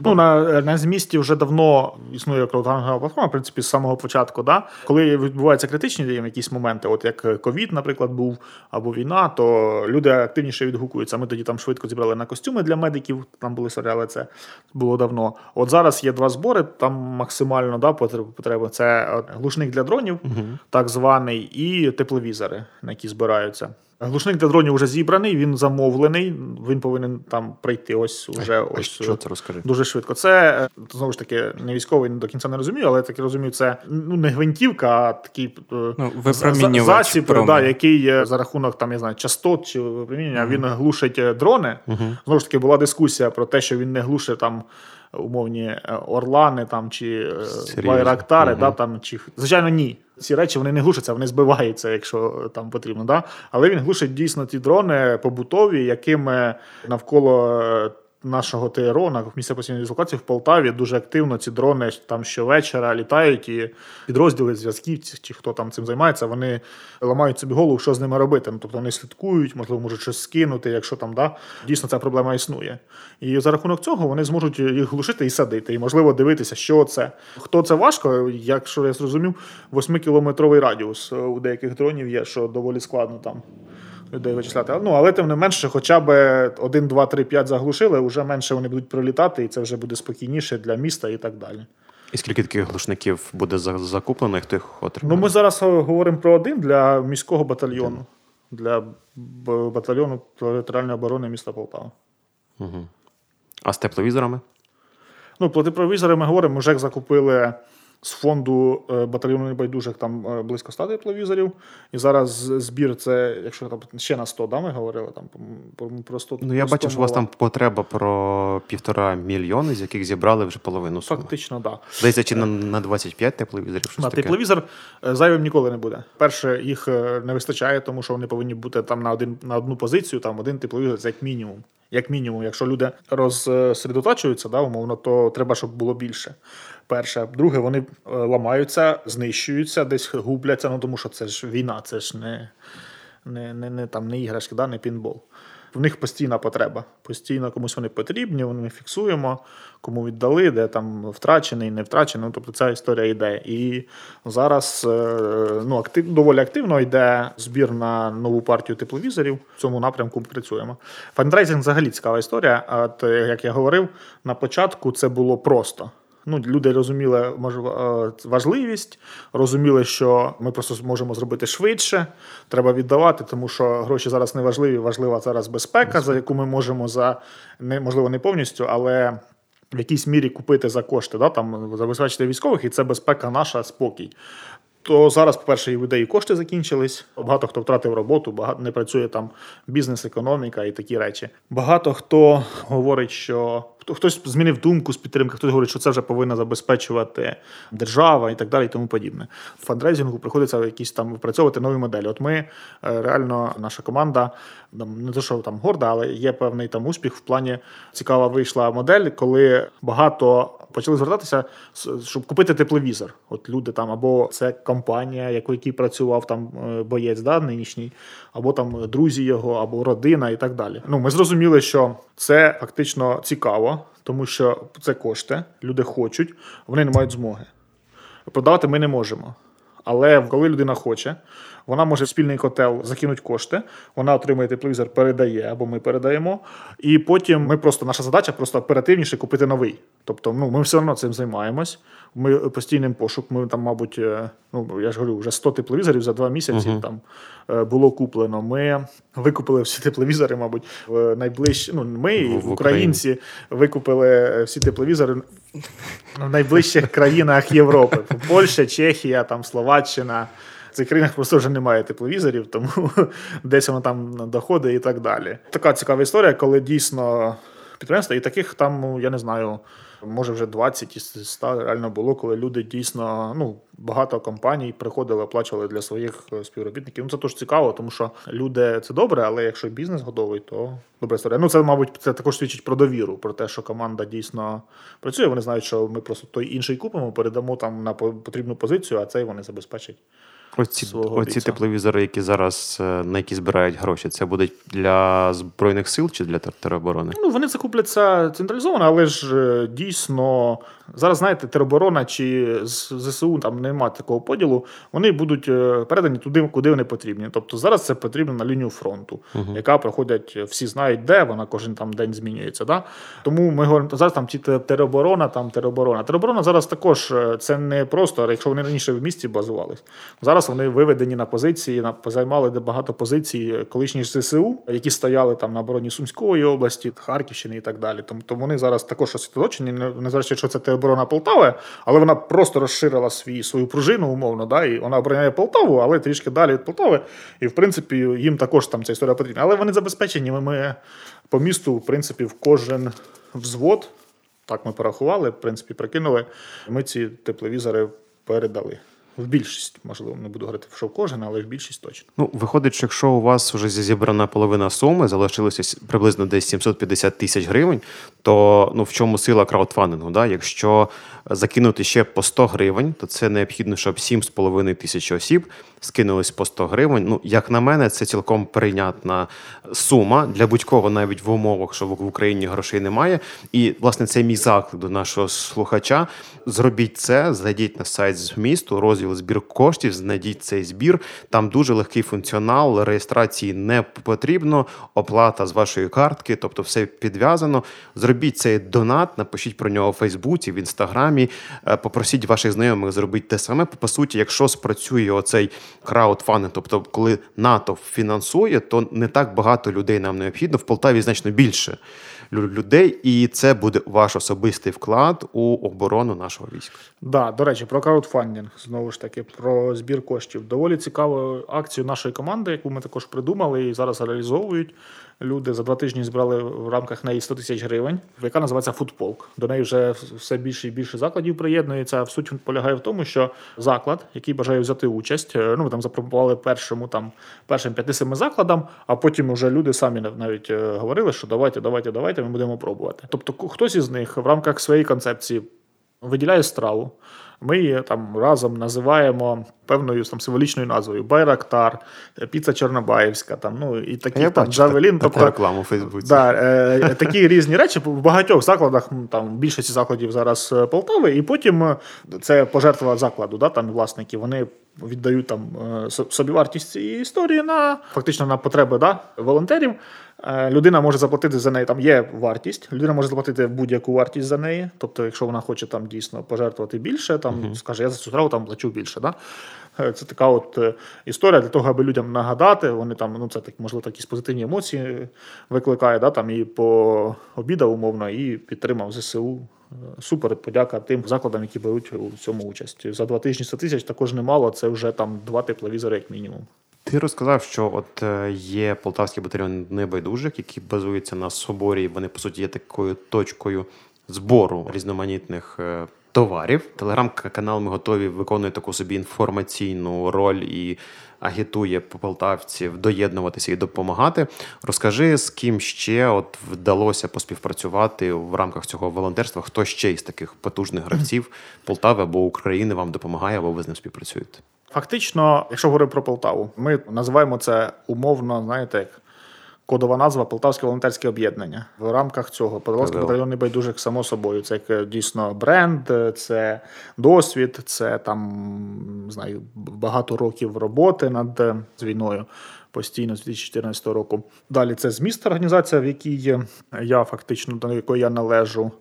Ну, на, на змісті вже давно існує краудфандингова платформа, в принципі, з самого початку. Да? Коли відбуваються критичні якісь моменти, от як ковід, наприклад, був або війна, то люди активніше відгукуються. Ми тоді там швидко зібрали на костюми для медиків, там були серіали, це було давно. От зараз є два збори, там максимально да, потреб- потреби. Це е, глушник для дронів, так званий, і тепловізори, на які збираються. Глушник для дронів вже зібраний, він замовлений, він повинен там прийти. Ось уже А ось що це розкажи? Дуже швидко. Це е, знову ж таки не військовий до кінця не розумію, але я так розумію, це ну не гвинтівка, а такий е, Ну, засіб, да, який за рахунок там я знаю частот чи випромінення він глушить е, дрони. Знову ж таки, була дискусія про те, що він не глушить там. Умовні е, орлани там чи е, байрактари, да, там чи звичайно ні. Ці речі вони не глушаться, вони збиваються, якщо е, там потрібно. Да? Але він глушить дійсно ті дрони побутові, якими навколо нашого ТРО, на місця постійної дислокації в Полтаві дуже активно ці дрони там щовечора літають, і підрозділи зв'язківці, чи хто там цим займається, вони ламають собі голову, що з ними робити. Ну, тобто вони слідкують, можливо, можуть щось скинути, якщо там да, дійсно ця проблема існує. І за рахунок цього вони зможуть їх глушити і садити, і можливо дивитися, що це. Хто це важко, якщо я зрозумів, 8-кілометровий радіус е, у деяких дронів є, що доволі складно там людей вичисляти. Ну, але тим не менше, хоча б 1, 2, 3, 5 заглушили, вже менше вони будуть прилітати, і це вже буде спокійніше для міста і так далі. І скільки таких глушників буде за- закуплено, і хто їх отримає? Ну, ми зараз е, говоримо про один для міського батальйону, для батальйону територіальної оборони міста Полтава. А з тепловізорами? Ну, про тепловізори ми говоримо, вже закупили з фонду е, батальйону небайдужих там е, близько 100 тепловізорів. І зараз збір це, якщо там ще на 100, да, ми говорили там про, про 100. Ну, я про 100 бачив, що у вас там потреба про півтора мільйони, з яких зібрали вже половину суми. Фактично, так. Да. Здається, чи на, на 25 тепловізорів щось На таке? тепловізор е, зайвим ніколи не буде. Перше, їх е, не вистачає, тому що вони повинні бути там на один на одну позицію, там один тепловізор це як мінімум. Як мінімум, якщо люди розсередотачуються, да, умовно, то треба, щоб було більше. Перше, друге, вони е, ламаються, знищуються, десь губляться. Ну тому що це ж війна, це ж не, не, не, не, там, не іграшки, да, не пінбол. В них постійна потреба. Постійно комусь вони потрібні, вони фіксуємо, кому віддали, де там втрачений, не втрачений. Ну, тобто ця історія йде. І зараз е, ну, актив, доволі активно йде збір на нову партію тепловізорів. В цьому напрямку працюємо. Фандрейзинг взагалі цікава історія. От, як я говорив, на початку це було просто. Ну, люди розуміли е, важливість, розуміли, що ми просто зможемо зробити швидше. Треба віддавати, тому що гроші зараз не важливі. Важлива зараз безпека, за яку ми можемо за не можливо не повністю, але в якійсь мірі купити за кошти, да, там забезпечити військових, і це безпека наша, спокій. То зараз, по-перше, і людей кошти закінчились. Багато хто втратив роботу, багато не працює там бізнес, економіка і такі речі. Багато хто говорить, що хто хтось змінив думку з підтримки, хтось говорить, що це вже повинна забезпечувати держава і так далі, і тому подібне. В фандрейзингу приходиться якісь там випрацьовувати нові моделі. От ми е, реально, наша команда не те, що там горда, але є певний там успіх в плані цікава вийшла модель, коли багато почали звертатися, щоб купити тепловізор. От люди там, або це компанія, яку який працював там е, боєць, да, нинішній, або там друзі його, або родина і так далі. Ну, ми зрозуміли, що це фактично цікаво, тому що це кошти, люди хочуть, вони не мають змоги. Продавати ми не можемо. Але коли людина хоче, вона може в спільний котел закинути кошти, вона отримує тепловізор, передає або ми передаємо. І потім ми просто наша задача просто оперативніше купити новий. Тобто, ну ми все одно цим займаємось. Ми постійним пошук. Ми там, мабуть, е, ну я ж говорю, вже 100 тепловізорів за два місяці uh-huh. там е, було куплено. Ми викупили всі тепловізори, мабуть, в найближчі. Ну, ми, в, в українці, викупили всі тепловізори в найближчих країнах Європи: Польща, Чехія, там Словаччина. В цих країнах просто вже немає тепловізорів, тому десь воно там доходить і так далі. Така цікава історія, коли дійсно підприємства, і таких там, ну, я не знаю, може вже 20 із 100 реально було, коли люди дійсно, ну, багато компаній приходили, оплачували для своїх е, співробітників. Ну, це теж цікаво, тому що люди це добре, але якщо бізнес готовий, то добра історія. Ну, це, мабуть, це також свідчить про довіру, про те, що команда дійсно працює. Вони знають, що ми просто той інший купимо, передамо там на потрібну позицію, а цей вони забезпечать. Оці оці тепловізори, які зараз е, на які збирають гроші, це будуть для збройних сил чи для тероборони? Ну вони закупляться централізовано, але ж е, дійсно зараз знаєте, тероборона чи ЗСУ там немає такого поділу. Вони будуть е, передані туди, куди вони потрібні. Тобто зараз це потрібно на лінію фронту, uh яка проходять, всі знають, де вона кожен там день змінюється. Да? Тому ми говоримо зараз там ті тероборона, там тероборона. Тероборона зараз також це не просто, якщо вони раніше в місті базувались. Зараз вони виведені на позиції, на займали багато позицій колишніх ЗСУ, які стояли там на обороні Сумської області, Харківщини і так далі. Тому то вони зараз також освідочені, незважаючи, що це те оборона Полтави, але вона просто розширила свій свою пружину, умовно, да, і вона обороняє Полтаву, але трішки далі від Полтави. І в принципі їм також там ця історія потрібна. Але вони забезпечені. Ми по місту, в принципі, в кожен взвод. Так ми порахували, в принципі, прикинули. Ми ці тепловізори передали. В більшість, можливо, не буду говорити, що кожен, але в більшість точно. Ну, виходить, що якщо у вас вже зібрана половина суми, залишилося приблизно десь 750 тисяч гривень, то ну в чому сила краудфандингу? Да? Якщо закинути ще по 100 гривень, то це необхідно, щоб 7,5 тисяч осіб скинулись по 100 гривень. Ну, як на мене, це цілком прийнятна сума для будь-кого, навіть в умовах, що в Україні грошей немає. І власне це мій заклик до нашого слухача. Зробіть це, зайдіть на сайт з місту, змісту, розділ збір коштів, знайдіть цей збір. Там дуже легкий функціонал, реєстрації не потрібно, оплата з вашої картки, тобто все підв'язано. Зробіть цей донат, напишіть про нього у Фейсбуці, в інстаграмі, е, попросіть ваших знайомих зробити те саме. По суті, якщо спрацює оцей краудфандинг, тобто, коли НАТО фінансує, то не так багато людей нам необхідно. В Полтаві значно більше людей, і це буде ваш особистий вклад у оборону нашого війська. Да, до речі, про краудфандинг знову ж таки про збір коштів. Доволі цікаву акцію нашої команди, яку ми також придумали і зараз реалізовують. Люди за два тижні збирали в рамках неї 100 тисяч гривень, яка називається Футполк. До неї вже все більше і більше закладів приєднується. В суть полягає в тому, що заклад, який бажає взяти участь, е, ну ми там запропонували першому там першим п'яти-семи закладам, а потім вже люди самі навіть е, говорили, що давайте, давайте, давайте, ми будемо пробувати. Тобто, хтось із них в рамках своєї концепції виділяє страву. Ми її там разом називаємо певною там символічною назвою Байрактар, Піца Чорнобаївська, там ну і такі там Джавелін. Тобто рекламу у Фейсбуці. Да, е, такі різні речі в багатьох закладах, там в більшості закладів зараз е, Полтави, і потім е, це пожертва закладу, да, там власники. Вони віддають там е, собівартість цієї історії на фактично на потреби да, волонтерів. Е, людина може заплатити за неї, там є вартість, людина може заплатити будь-яку вартість за неї. Тобто, якщо вона хоче там дійсно пожертвувати більше, там uh-huh. скаже, я за цю справу там плачу більше. Да? Е, це така от історія для того, аби людям нагадати. Вони там, ну це так, можливо, такі позитивні емоції викликає, да, там і по обідав, умовно, і підтримав ЗСУ. Супер, подяка тим закладам, які беруть у цьому участь. За два тижні 100 тисяч також немало. Це вже там два тепловізори, як мінімум. Ти розказав, що от е, є полтавський батальйон небайдужих, який базується на соборі. Вони по суті є такою точкою збору різноманітних е, товарів. Телеграм-канал ми готові виконує таку собі інформаційну роль і агітує полтавців доєднуватися і допомагати. Розкажи, з ким ще от вдалося поспівпрацювати в рамках цього волонтерства? Хто ще із таких потужних гравців Полтави або України вам допомагає, або ви з ним співпрацюєте? Фактично, якщо говорити про Полтаву, ми називаємо це умовно, знаєте, як кодова назва Полтавське волонтерське об'єднання. В рамках цього Полтавський батальйон небайдужих, само собою. Це як дійсно бренд, це досвід, це там знаю, багато років роботи над війною. Постійно з 2014 року. Далі це зміст організація, в якій я фактично до якої я належу,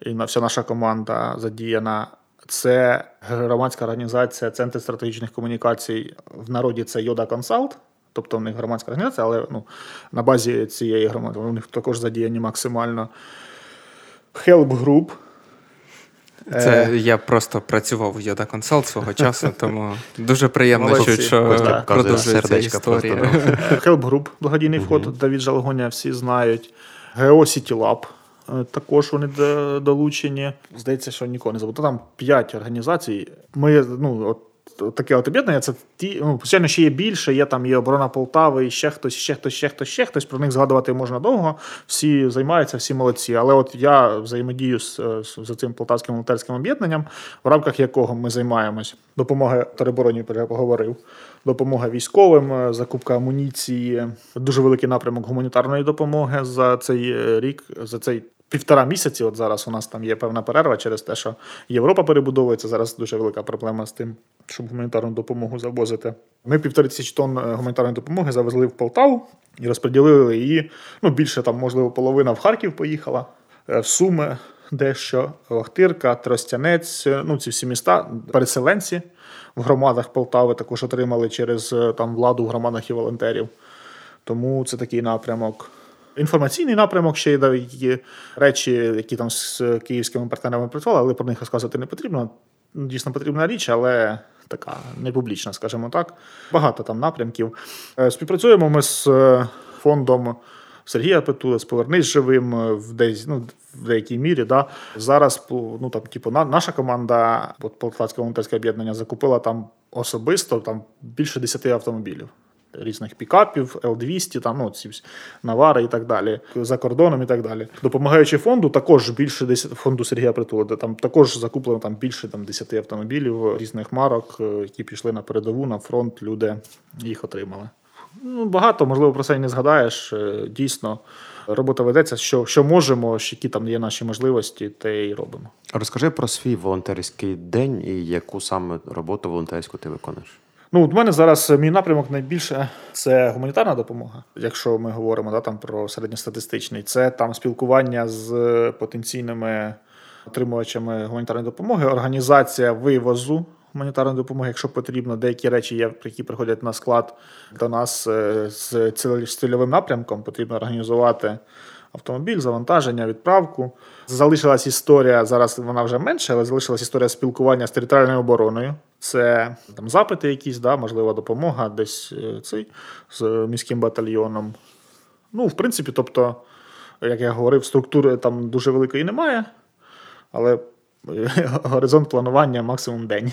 і вся наша команда задіяна. Це громадська організація Центр стратегічних комунікацій в народі це Йода Консалт. Тобто в них громадська організація, але ну, на базі цієї громади у них також задіяні максимально Help Group. Це е... я просто працював у Йода Консалт свого часу, тому дуже приємно чути, що продовжується історія. Help Group, благодійний вход, Давід Жалгоня, всі знають. Geo City Lab, Е, також вони долучені. Здається, що нікого не забув. Там п'ять організацій. Ми ну от. Таке от об'єднання, це ті, ну, звичайно, ще є більше, є там є оборона Полтави, і ще хтось, ще хтось, ще хтось, ще хтось. Про них згадувати можна довго. Всі займаються, всі молодці. Але от я взаємодію з, з цим полтавським волонтерським об'єднанням, в рамках якого ми займаємось. Допомога теробороні я поговорив. Допомога військовим, е, закупка амуніції, дуже великий напрямок гуманітарної допомоги за цей е, рік, за цей півтора місяці. От зараз у нас там є певна перерва через те, що Європа перебудовується. Зараз дуже велика проблема з тим, щоб гуманітарну допомогу завозити. Ми півтори тисячі тонн е, гуманітарної допомоги завезли в Полтаву і розподілили її. Ну більше там, можливо, половина в Харків поїхала, е, в Суми. Дещо Охтирка, Тростянець, е, ну ці всі міста, переселенці в громадах Полтави також отримали через там владу в громадах і волонтерів. Тому це такий напрямок. Інформаційний напрямок ще є речі, які там з київськими партнерами працювали, але про них розказувати не потрібно. Дійсно потрібна річ, але така не публічна, скажімо так. Багато там напрямків. Е, співпрацюємо ми з е, фондом Сергія Петула, з Повернись живим в десь, ну, в деякій мірі. Да. Зараз ну, там, типу, наша команда, Полтавське волонтерське об'єднання, закупила там особисто там більше 10 автомобілів різних пікапів, Л-200, там ну, ці навари і так далі, за кордоном і так далі. Допомагаючи фонду, також більше 10, фонду Сергія Притула, там також закуплено там більше там, 10 автомобілів різних марок, е, які пішли на передову, на фронт, люди їх отримали. Ну, Багато, можливо, про це і не згадаєш. Е, дійсно, робота ведеться, що що можемо, які там є наші можливості, те і робимо. Розкажи про свій волонтерський день і яку саме роботу волонтерську ти виконуєш. Ну, у мене зараз мій напрямок найбільше це гуманітарна допомога. Якщо ми говоримо да, там про середньостатистичний, це там спілкування з потенційними отримувачами гуманітарної допомоги, організація вивозу гуманітарної допомоги, якщо потрібно, деякі речі є, які приходять на склад до нас е, з цільовим напрямком, потрібно організувати автомобіль, завантаження, відправку. Залишилась історія, зараз вона вже менше, але залишилась історія спілкування з територіальною обороною. Це там запити якісь, да, можлива допомога десь е, цей з міським батальйоном. Ну, в принципі, тобто, як я говорив, структури там дуже великої немає, але горизонт планування максимум день.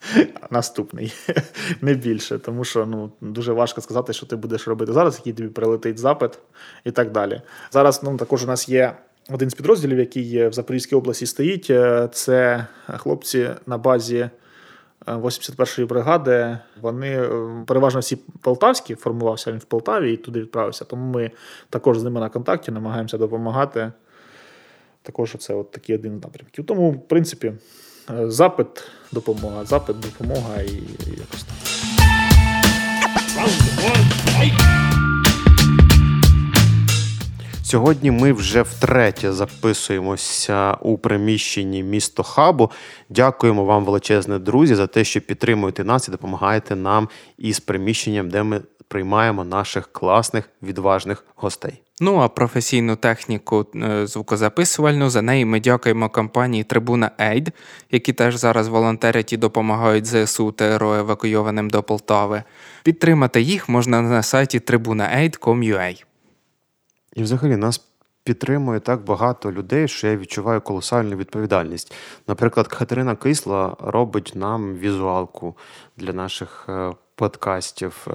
Наступний, не більше. Тому що ну, дуже важко сказати, що ти будеш робити зараз, який тобі прилетить запит і так далі. Зараз ну, також у нас є. Один з підрозділів, який в Запорізькій області стоїть, е, це хлопці на базі 81-ї бригади. Вони е, переважно всі полтавські, формувався він в Полтаві і туди відправився. Тому ми також з ними на контакті намагаємося допомагати. Також це от такий один з напрямків. Тому, в принципі, е, запит, допомога, запит, допомога і якось так. Сьогодні ми вже втретє записуємося у приміщенні місто Хабу. Дякуємо вам, величезне друзі, за те, що підтримуєте нас і допомагаєте нам із приміщенням, де ми приймаємо наших класних відважних гостей. Ну а професійну техніку е, звукозаписувальну за неї ми дякуємо компанії Трибуна Ейд, які теж зараз волонтерять і допомагають ЗСУ ТРО евакуйованим до Полтави. Підтримати їх можна на сайті tribunaid.com.ua. І взагалі нас підтримує так багато людей, що я відчуваю колосальну відповідальність. Наприклад, Катерина Кисла робить нам візуалку для наших е, подкастів.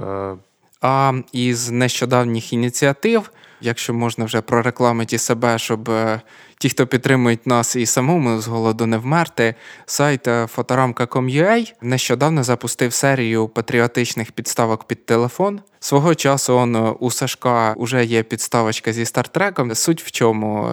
А із нещодавніх ініціатив якщо можна вже прорекламити себе, щоб е, ті, хто підтримують нас і самому з голоду не вмерти, сайт fotoramka.com.ua е, нещодавно запустив серію патріотичних підставок під телефон. Свого часу он, е, у Сашка вже є підставочка зі стартреком. Суть в чому.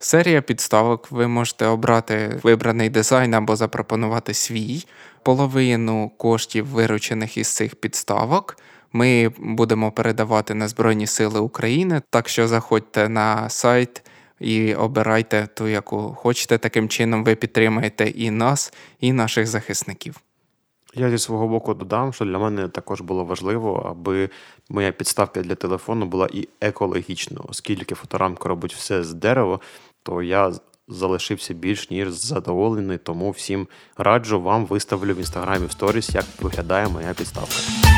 Серія підставок, ви можете обрати вибраний дизайн або запропонувати свій половину коштів, виручених із цих підставок ми будемо передавати на Збройні Сили України. Так що заходьте на сайт і обирайте ту, яку хочете. Таким чином ви підтримаєте і нас, і наших захисників. Я зі свого боку додам, що для мене також було важливо, аби моя підставка для телефону була і екологічною, оскільки фоторамка робить все з дерева, то я залишився більш ніж задоволений, тому всім раджу вам виставлю в інстаграмі в сторіс, як виглядає моя підставка.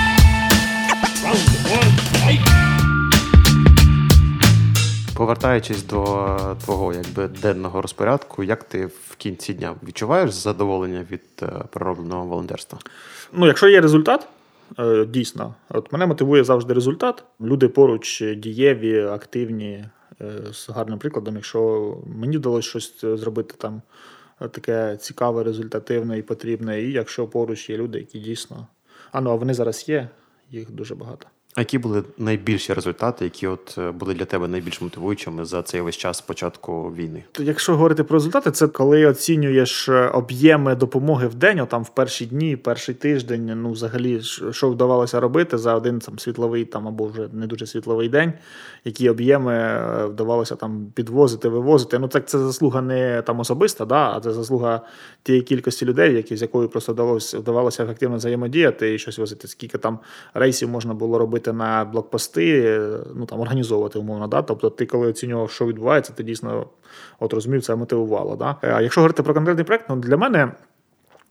Повертаючись до твого якби денного розпорядку, як ти в кінці дня відчуваєш задоволення від е, проробленого волонтерства? Ну, якщо є результат, е, дійсно, от мене мотивує завжди результат. Люди поруч дієві, активні, е, з гарним прикладом. Якщо мені вдалося щось зробити там таке цікаве, результативне і потрібне, і якщо поруч є люди, які дійсно. А ну а вони зараз є, їх дуже багато. А які були найбільші результати, які от е, були для тебе найбільш мотивуючими за цей весь час спочатку війни? Якщо говорити про результати, це коли оцінюєш е, об'єми допомоги в день, там в перші дні, перший тиждень, ну взагалі, що вдавалося робити за один там світловий там або вже не дуже світловий день, які об'єми е, вдавалося там підвозити, вивозити. Ну так це заслуга не там особиста, да, а це заслуга тієї кількості людей, які з якою просто вдалося вдавалося ефективно взаємодіяти і щось возити. Скільки там рейсів можна було робити робити на блокпости, ну там організовувати умовно. Да? Тобто, ти, коли оцінював, що відбувається, ти дійсно от розумів, це мотивувало. Да? А якщо говорити про конкретний проект, ну для мене,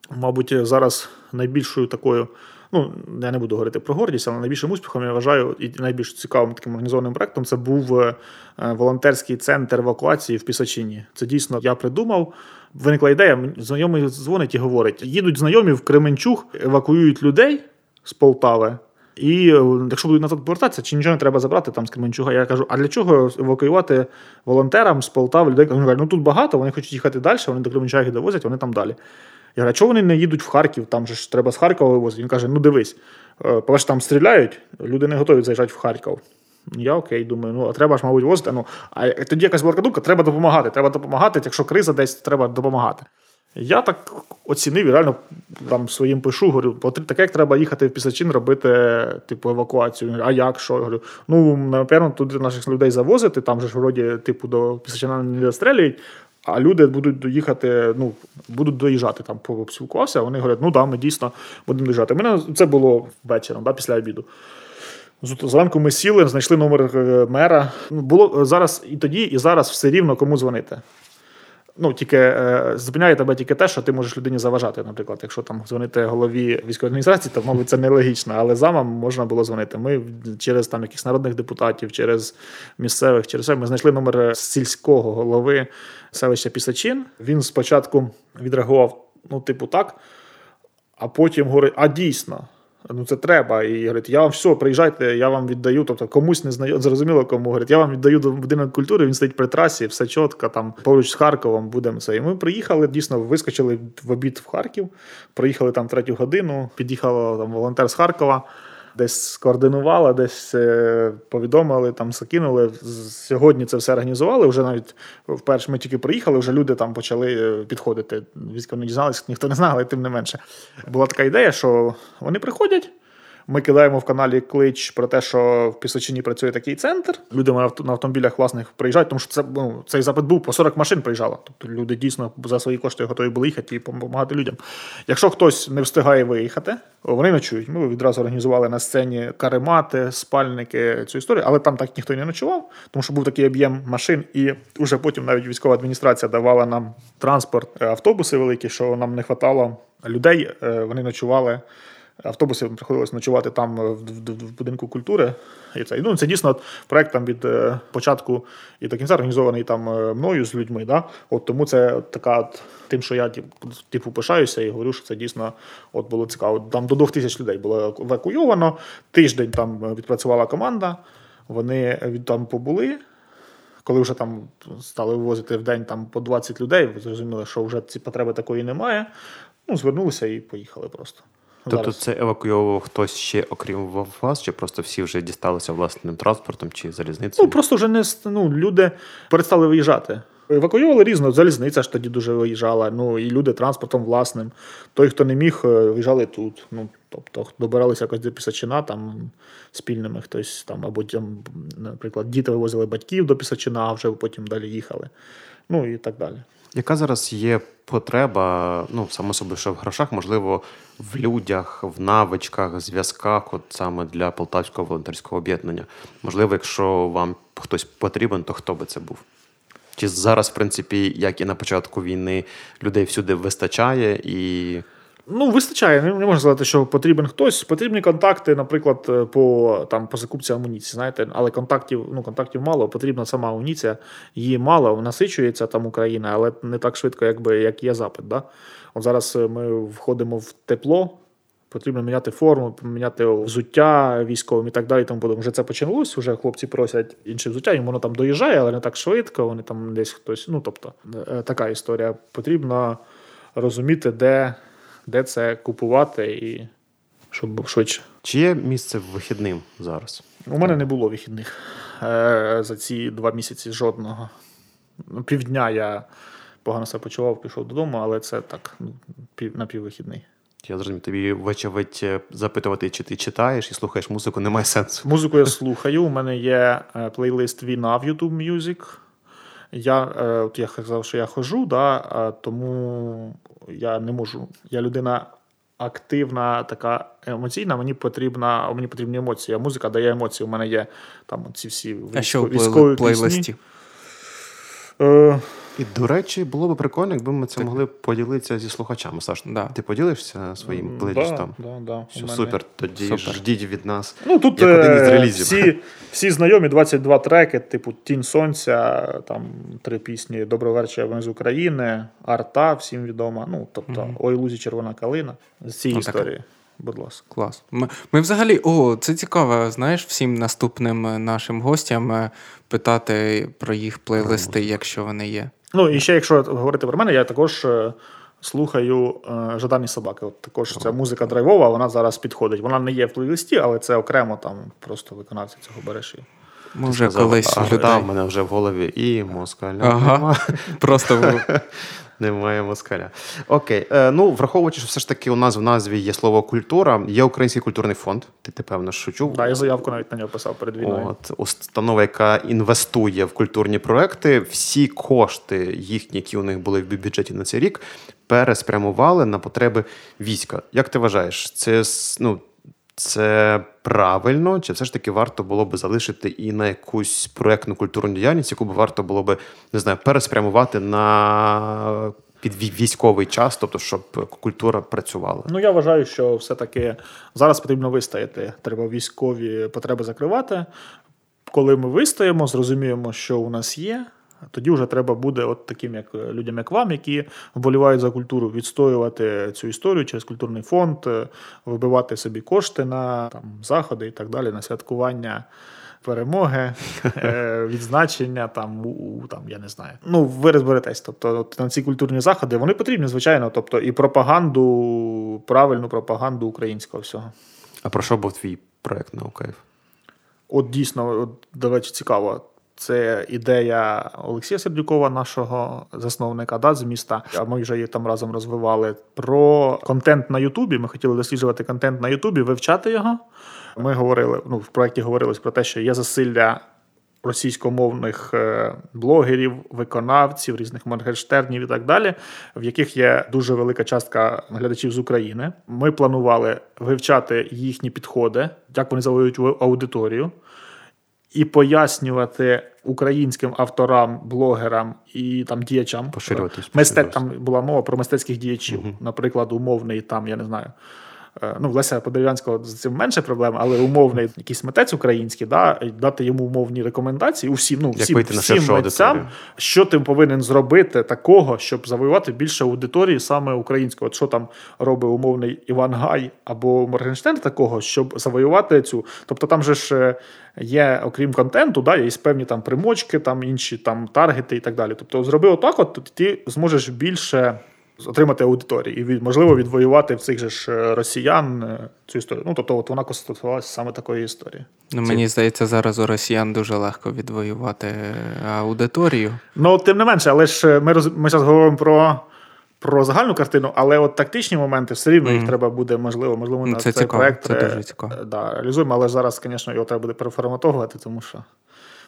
мабуть, зараз найбільшою такою. Ну, я не буду говорити про гордість, але найбільшим успіхом я вважаю і найбільш цікавим таким організованим проектом це був е, волонтерський центр евакуації в Пісачині. Це дійсно я придумав. Виникла ідея. Знайомий дзвонить і говорить: їдуть знайомі в Кременчуг, евакуюють людей з Полтави. І е, якщо будуть назад повертатися, чи нічого не треба забрати там з Кременчуга, я кажу, а для чого евакуювати волонтерам з Полтави людей? Вони кажуть, ну тут багато, вони хочуть їхати далі, вони до Кременчуга їх довозять, вони там далі. Я говорю, а чого вони не їдуть в Харків, там же ж треба з Харкова вивозити. Він каже: ну дивись, е, по там стріляють, люди не готові заїжджати в Харків. Я окей, думаю, ну а треба ж, мабуть, возити. Ну, а тоді якась була треба допомагати. Треба допомагати. Якщо криза десь, треба допомагати. Я так оцінив і реально там своїм пишу, говорю, таке як треба їхати в Пісачин, робити типу евакуацію. А як що? Говорю, ну напевно, туди наших людей завозити, там же ж вроді, типу, до Пісачина не дострелюють, а люди будуть доїхати, ну, будуть доїжджати там, поспілкувався. Вони говорять, ну да, ми дійсно будемо доїжджати. Мене це було вечором, да, після обіду. Зранку ми сіли, знайшли номер е, мера. Ну, було зараз і тоді, і зараз все рівно кому дзвонити ну, тільки е, зупиняє тебе тільки те, що ти можеш людині заважати. Наприклад, якщо там дзвонити голові військової адміністрації, то мабуть це нелогічно, але замам можна було дзвонити. Ми через там якихось народних депутатів, через місцевих, через все, ми знайшли номер сільського голови селища Пісачин. Він спочатку відреагував, ну, типу, так, а потім говорить: а дійсно. Ну, це треба. І говорить, я вам все, приїжджайте, я вам віддаю. Тобто комусь не знаю, зрозуміло, кому говорить, я вам віддаю до будинок культури, він стоїть при трасі, все чітко, там поруч з Харковом будемо це. І ми приїхали, дійсно вискочили в обід в Харків, приїхали там третю годину, під'їхала там волонтер з Харкова десь скоординували, десь е, повідомили, там закинули. Сьогодні це все організували. Вже навіть вперше ми тільки приїхали, вже люди там почали е, підходити. Військово не дізналися, ніхто не знав, але тим не менше. Була така ідея, що вони приходять. Ми кидаємо в каналі клич про те, що в Пісочині працює такий центр. Люди на автомобілях власних приїжджають, тому що це ну, цей запит був по 40 машин приїжджало. Тобто люди дійсно за свої кошти готові були їхати і допомагати людям. Якщо хтось не встигає виїхати, вони ночують. Ми відразу організували на сцені каремати, спальники цю історію, але там так ніхто не ночував, тому що був такий об'єм машин, і вже потім навіть військова адміністрація давала нам транспорт, автобуси великі, що нам не вистачало людей. Е, вони ночували. Автобуси приходилось ночувати там е, в, будинку культури. І це ну, це дійсно от, проект там від е, початку і до кінця організований там е, мною з людьми. Да? От Тому це така от, тим, що я типу пишаюся і говорю, що це дійсно от було цікаво. Там до двох тисяч людей було евакуйовано. Тиждень там відпрацювала команда. Вони там побули. Коли вже там стали вивозити в день там по 20 людей, зрозуміли, що вже ці потреби такої немає. Ну, звернулися і поїхали просто. Тобто це евакуйовував хтось ще, окрім вас, чи просто всі вже дісталися власним транспортом чи залізницею? Ну просто вже не ну, люди перестали виїжджати. Евакуювали різно, залізниця ж тоді дуже виїжджала. Ну і люди транспортом власним. Той, хто не міг, е, виїжджали тут. Ну, тобто добиралися якось до Пісачина там спільними хтось там, або там, наприклад, діти вивозили батьків до Пісачина, а вже потім далі їхали. Ну і так далі. Яка зараз є потреба, ну, само собі, що в грошах, можливо, в людях, в навичках, зв'язках, от саме для Полтавського волонтерського об'єднання? Можливо, якщо вам хтось потрібен, то хто би це був? Чи зараз, в принципі, як і на початку війни, людей всюди вистачає і. Ну, вистачає. Не можна сказати, що потрібен хтось. Потрібні контакти, наприклад, е, по там по закупці амуніції. Знаєте, але контактів ну, контактів мало. Потрібна сама амуніція. Її мало, насичується там Україна, але не так швидко, якби як є запит. Да? От зараз е, ми входимо в тепло. Потрібно міняти форму, міняти взуття військовим і так далі. Тому подобне. Вже це почалось. Вже хлопці просять інше взуття, їм воно там доїжджає, але не так швидко. Вони там десь хтось. Ну тобто е, така історія. Потрібно розуміти, де де це купувати, і щоб був швидше. Чи є місце вихідним зараз? У мене не було вихідних е, за ці два місяці жодного. Ну, півдня я погано себе почував, пішов додому, але це так, ну, напіввихідний. Я зрозумів, тобі вочевидь запитувати, чи ти читаєш і слухаєш музику, немає сенсу. Музику я слухаю. У мене є е, плейлист Війна в YouTube Music. Я е, от я казав, що я хожу, да, тому я не можу. Я людина активна, така емоційна. Мені потрібна, мені потрібні емоції. А музика дає емоції. У мене є там ці всі а що військові плейлисті? Пісні. І, до речі, було б прикольно, якби ми це так. могли поділитися зі слухачами. Саш, да. ти поділишся своїм плейлістом? Да, да, да. Все, Супер, тоді супер. ждіть від нас. Ну, тут як один із е, релізів. Всі всі знайомі 22 треки, типу Тінь Сонця, там три пісні вечора з України, Арта, всім відома. Ну, тобто, mm Ой, лузі, червона калина. З цієї ну, історії. Будь ласка. Клас. Ми ми взагалі, о, це цікаво, знаєш, всім наступним е, нашим гостям е, питати про їх плейлисти, якщо вони є. Ну і ще, якщо говорити про мене, я також е, слухаю е, Жадані собаки. От Також ця музика драйвова, вона зараз підходить. Вона не є в плейлисті, але це окремо там просто виконавці цього береш. Вже колись а, в мене вже в голові і москаля. Ага. Просто немає москаля. Окей. Е, ну, враховуючи, що все ж таки у нас в назві є слово культура, є Український культурний фонд. Ти, ти певно, що чув. Так, я заявку навіть на нього писав перед війною. От, Установа, яка інвестує в культурні проекти, всі кошти їхні, які у них були в бюджеті на цей рік, переспрямували на потреби війська. Як ти вважаєш, це ну, це правильно, чи все ж таки варто було би залишити і на якусь проектну культурну діяльність, яку б варто було би не знаю, переспрямувати на під військовий час, тобто щоб культура працювала? Ну я вважаю, що все-таки зараз потрібно вистояти. Треба військові потреби закривати. Коли ми вистоїмо, зрозуміємо, що у нас є. Тоді вже треба буде, от таким як е, людям, як вам, які вболівають за культуру, відстоювати цю історію через культурний фонд, е, вибивати собі кошти на там заходи і так далі, на святкування. Перемоги, е, відзначення, там, у, там, я не знаю. Ну, ви розберетесь. Тобто от, на ці культурні заходи вони потрібні, звичайно. Тобто, і пропаганду, правильну пропаганду українського всього. А про що був твій проект наукаїв? От дійсно, от, до речі, цікаво. Це ідея Олексія Сердюкова, нашого засновника да, з міста. А ми вже її там разом розвивали про контент на Ютубі. Ми хотіли досліджувати контент на Ютубі, вивчати його. Ми говорили, ну в проєкті говорилось про те, що є засилля російськомовних е, блогерів, виконавців, різних Моргенштернів і так далі, в яких є дуже велика частка глядачів з України. Ми планували вивчати їхні підходи, як вони завоюють аудиторію і пояснювати українським авторам, блогерам і там діячам Мистет, там була мова про мистецьких діячів, угу. наприклад, умовний там, я не знаю. Е, ну, Леся Подерев'янського з цим менше проблем, але умовний якийсь митець український, да, дати йому умовні рекомендації усім, ну, всім, всім митцям, що ти повинен зробити такого, щоб завоювати більше аудиторії саме українського. От що там робить умовний Іван Гай або Моргенштерн такого, щоб завоювати цю. Тобто там же ж е, є, окрім контенту, да, є певні там примочки, там інші там таргети і так далі. Тобто, зроби отак, от ти зможеш більше отримати аудиторію і від, можливо відвоювати в цих же ж е, росіян е, цю історію. Ну тобто, от вона конструювалася саме такої історії. Ну, мені здається, зараз у росіян дуже легко відвоювати аудиторію. Ну, тим не менше, але ж е, ми роз... ми зараз говоримо про. Про загальну картину, але от тактичні моменти все рівно їх треба буде, можливо, можливо, Ну, на це цей цікаво, проект це е, дуже цікаво. е, Да, реалізуємо, але зараз, звісно, його треба буде переформатовувати, тому що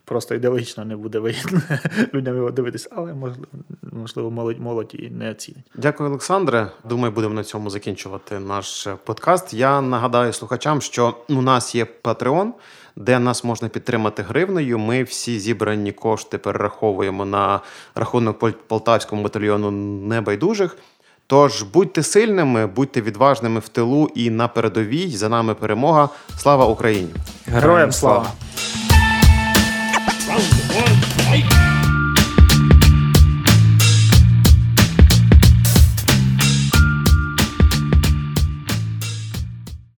просто ідеологічно не буде вигідно людям його дивитися, але можливо, можливо молодь, молодь і не оцінить. Дякую, Олександре. Думаю, будемо на цьому закінчувати наш е, подкаст. Я нагадаю слухачам, що у нас є Patreon, де нас можна підтримати гривнею. Ми всі зібрані кошти перераховуємо на рахунок полтавському батальйону небайдужих. Тож будьте сильними, будьте відважними в тилу і на передовій. За нами перемога. Слава Україні! Героям слава!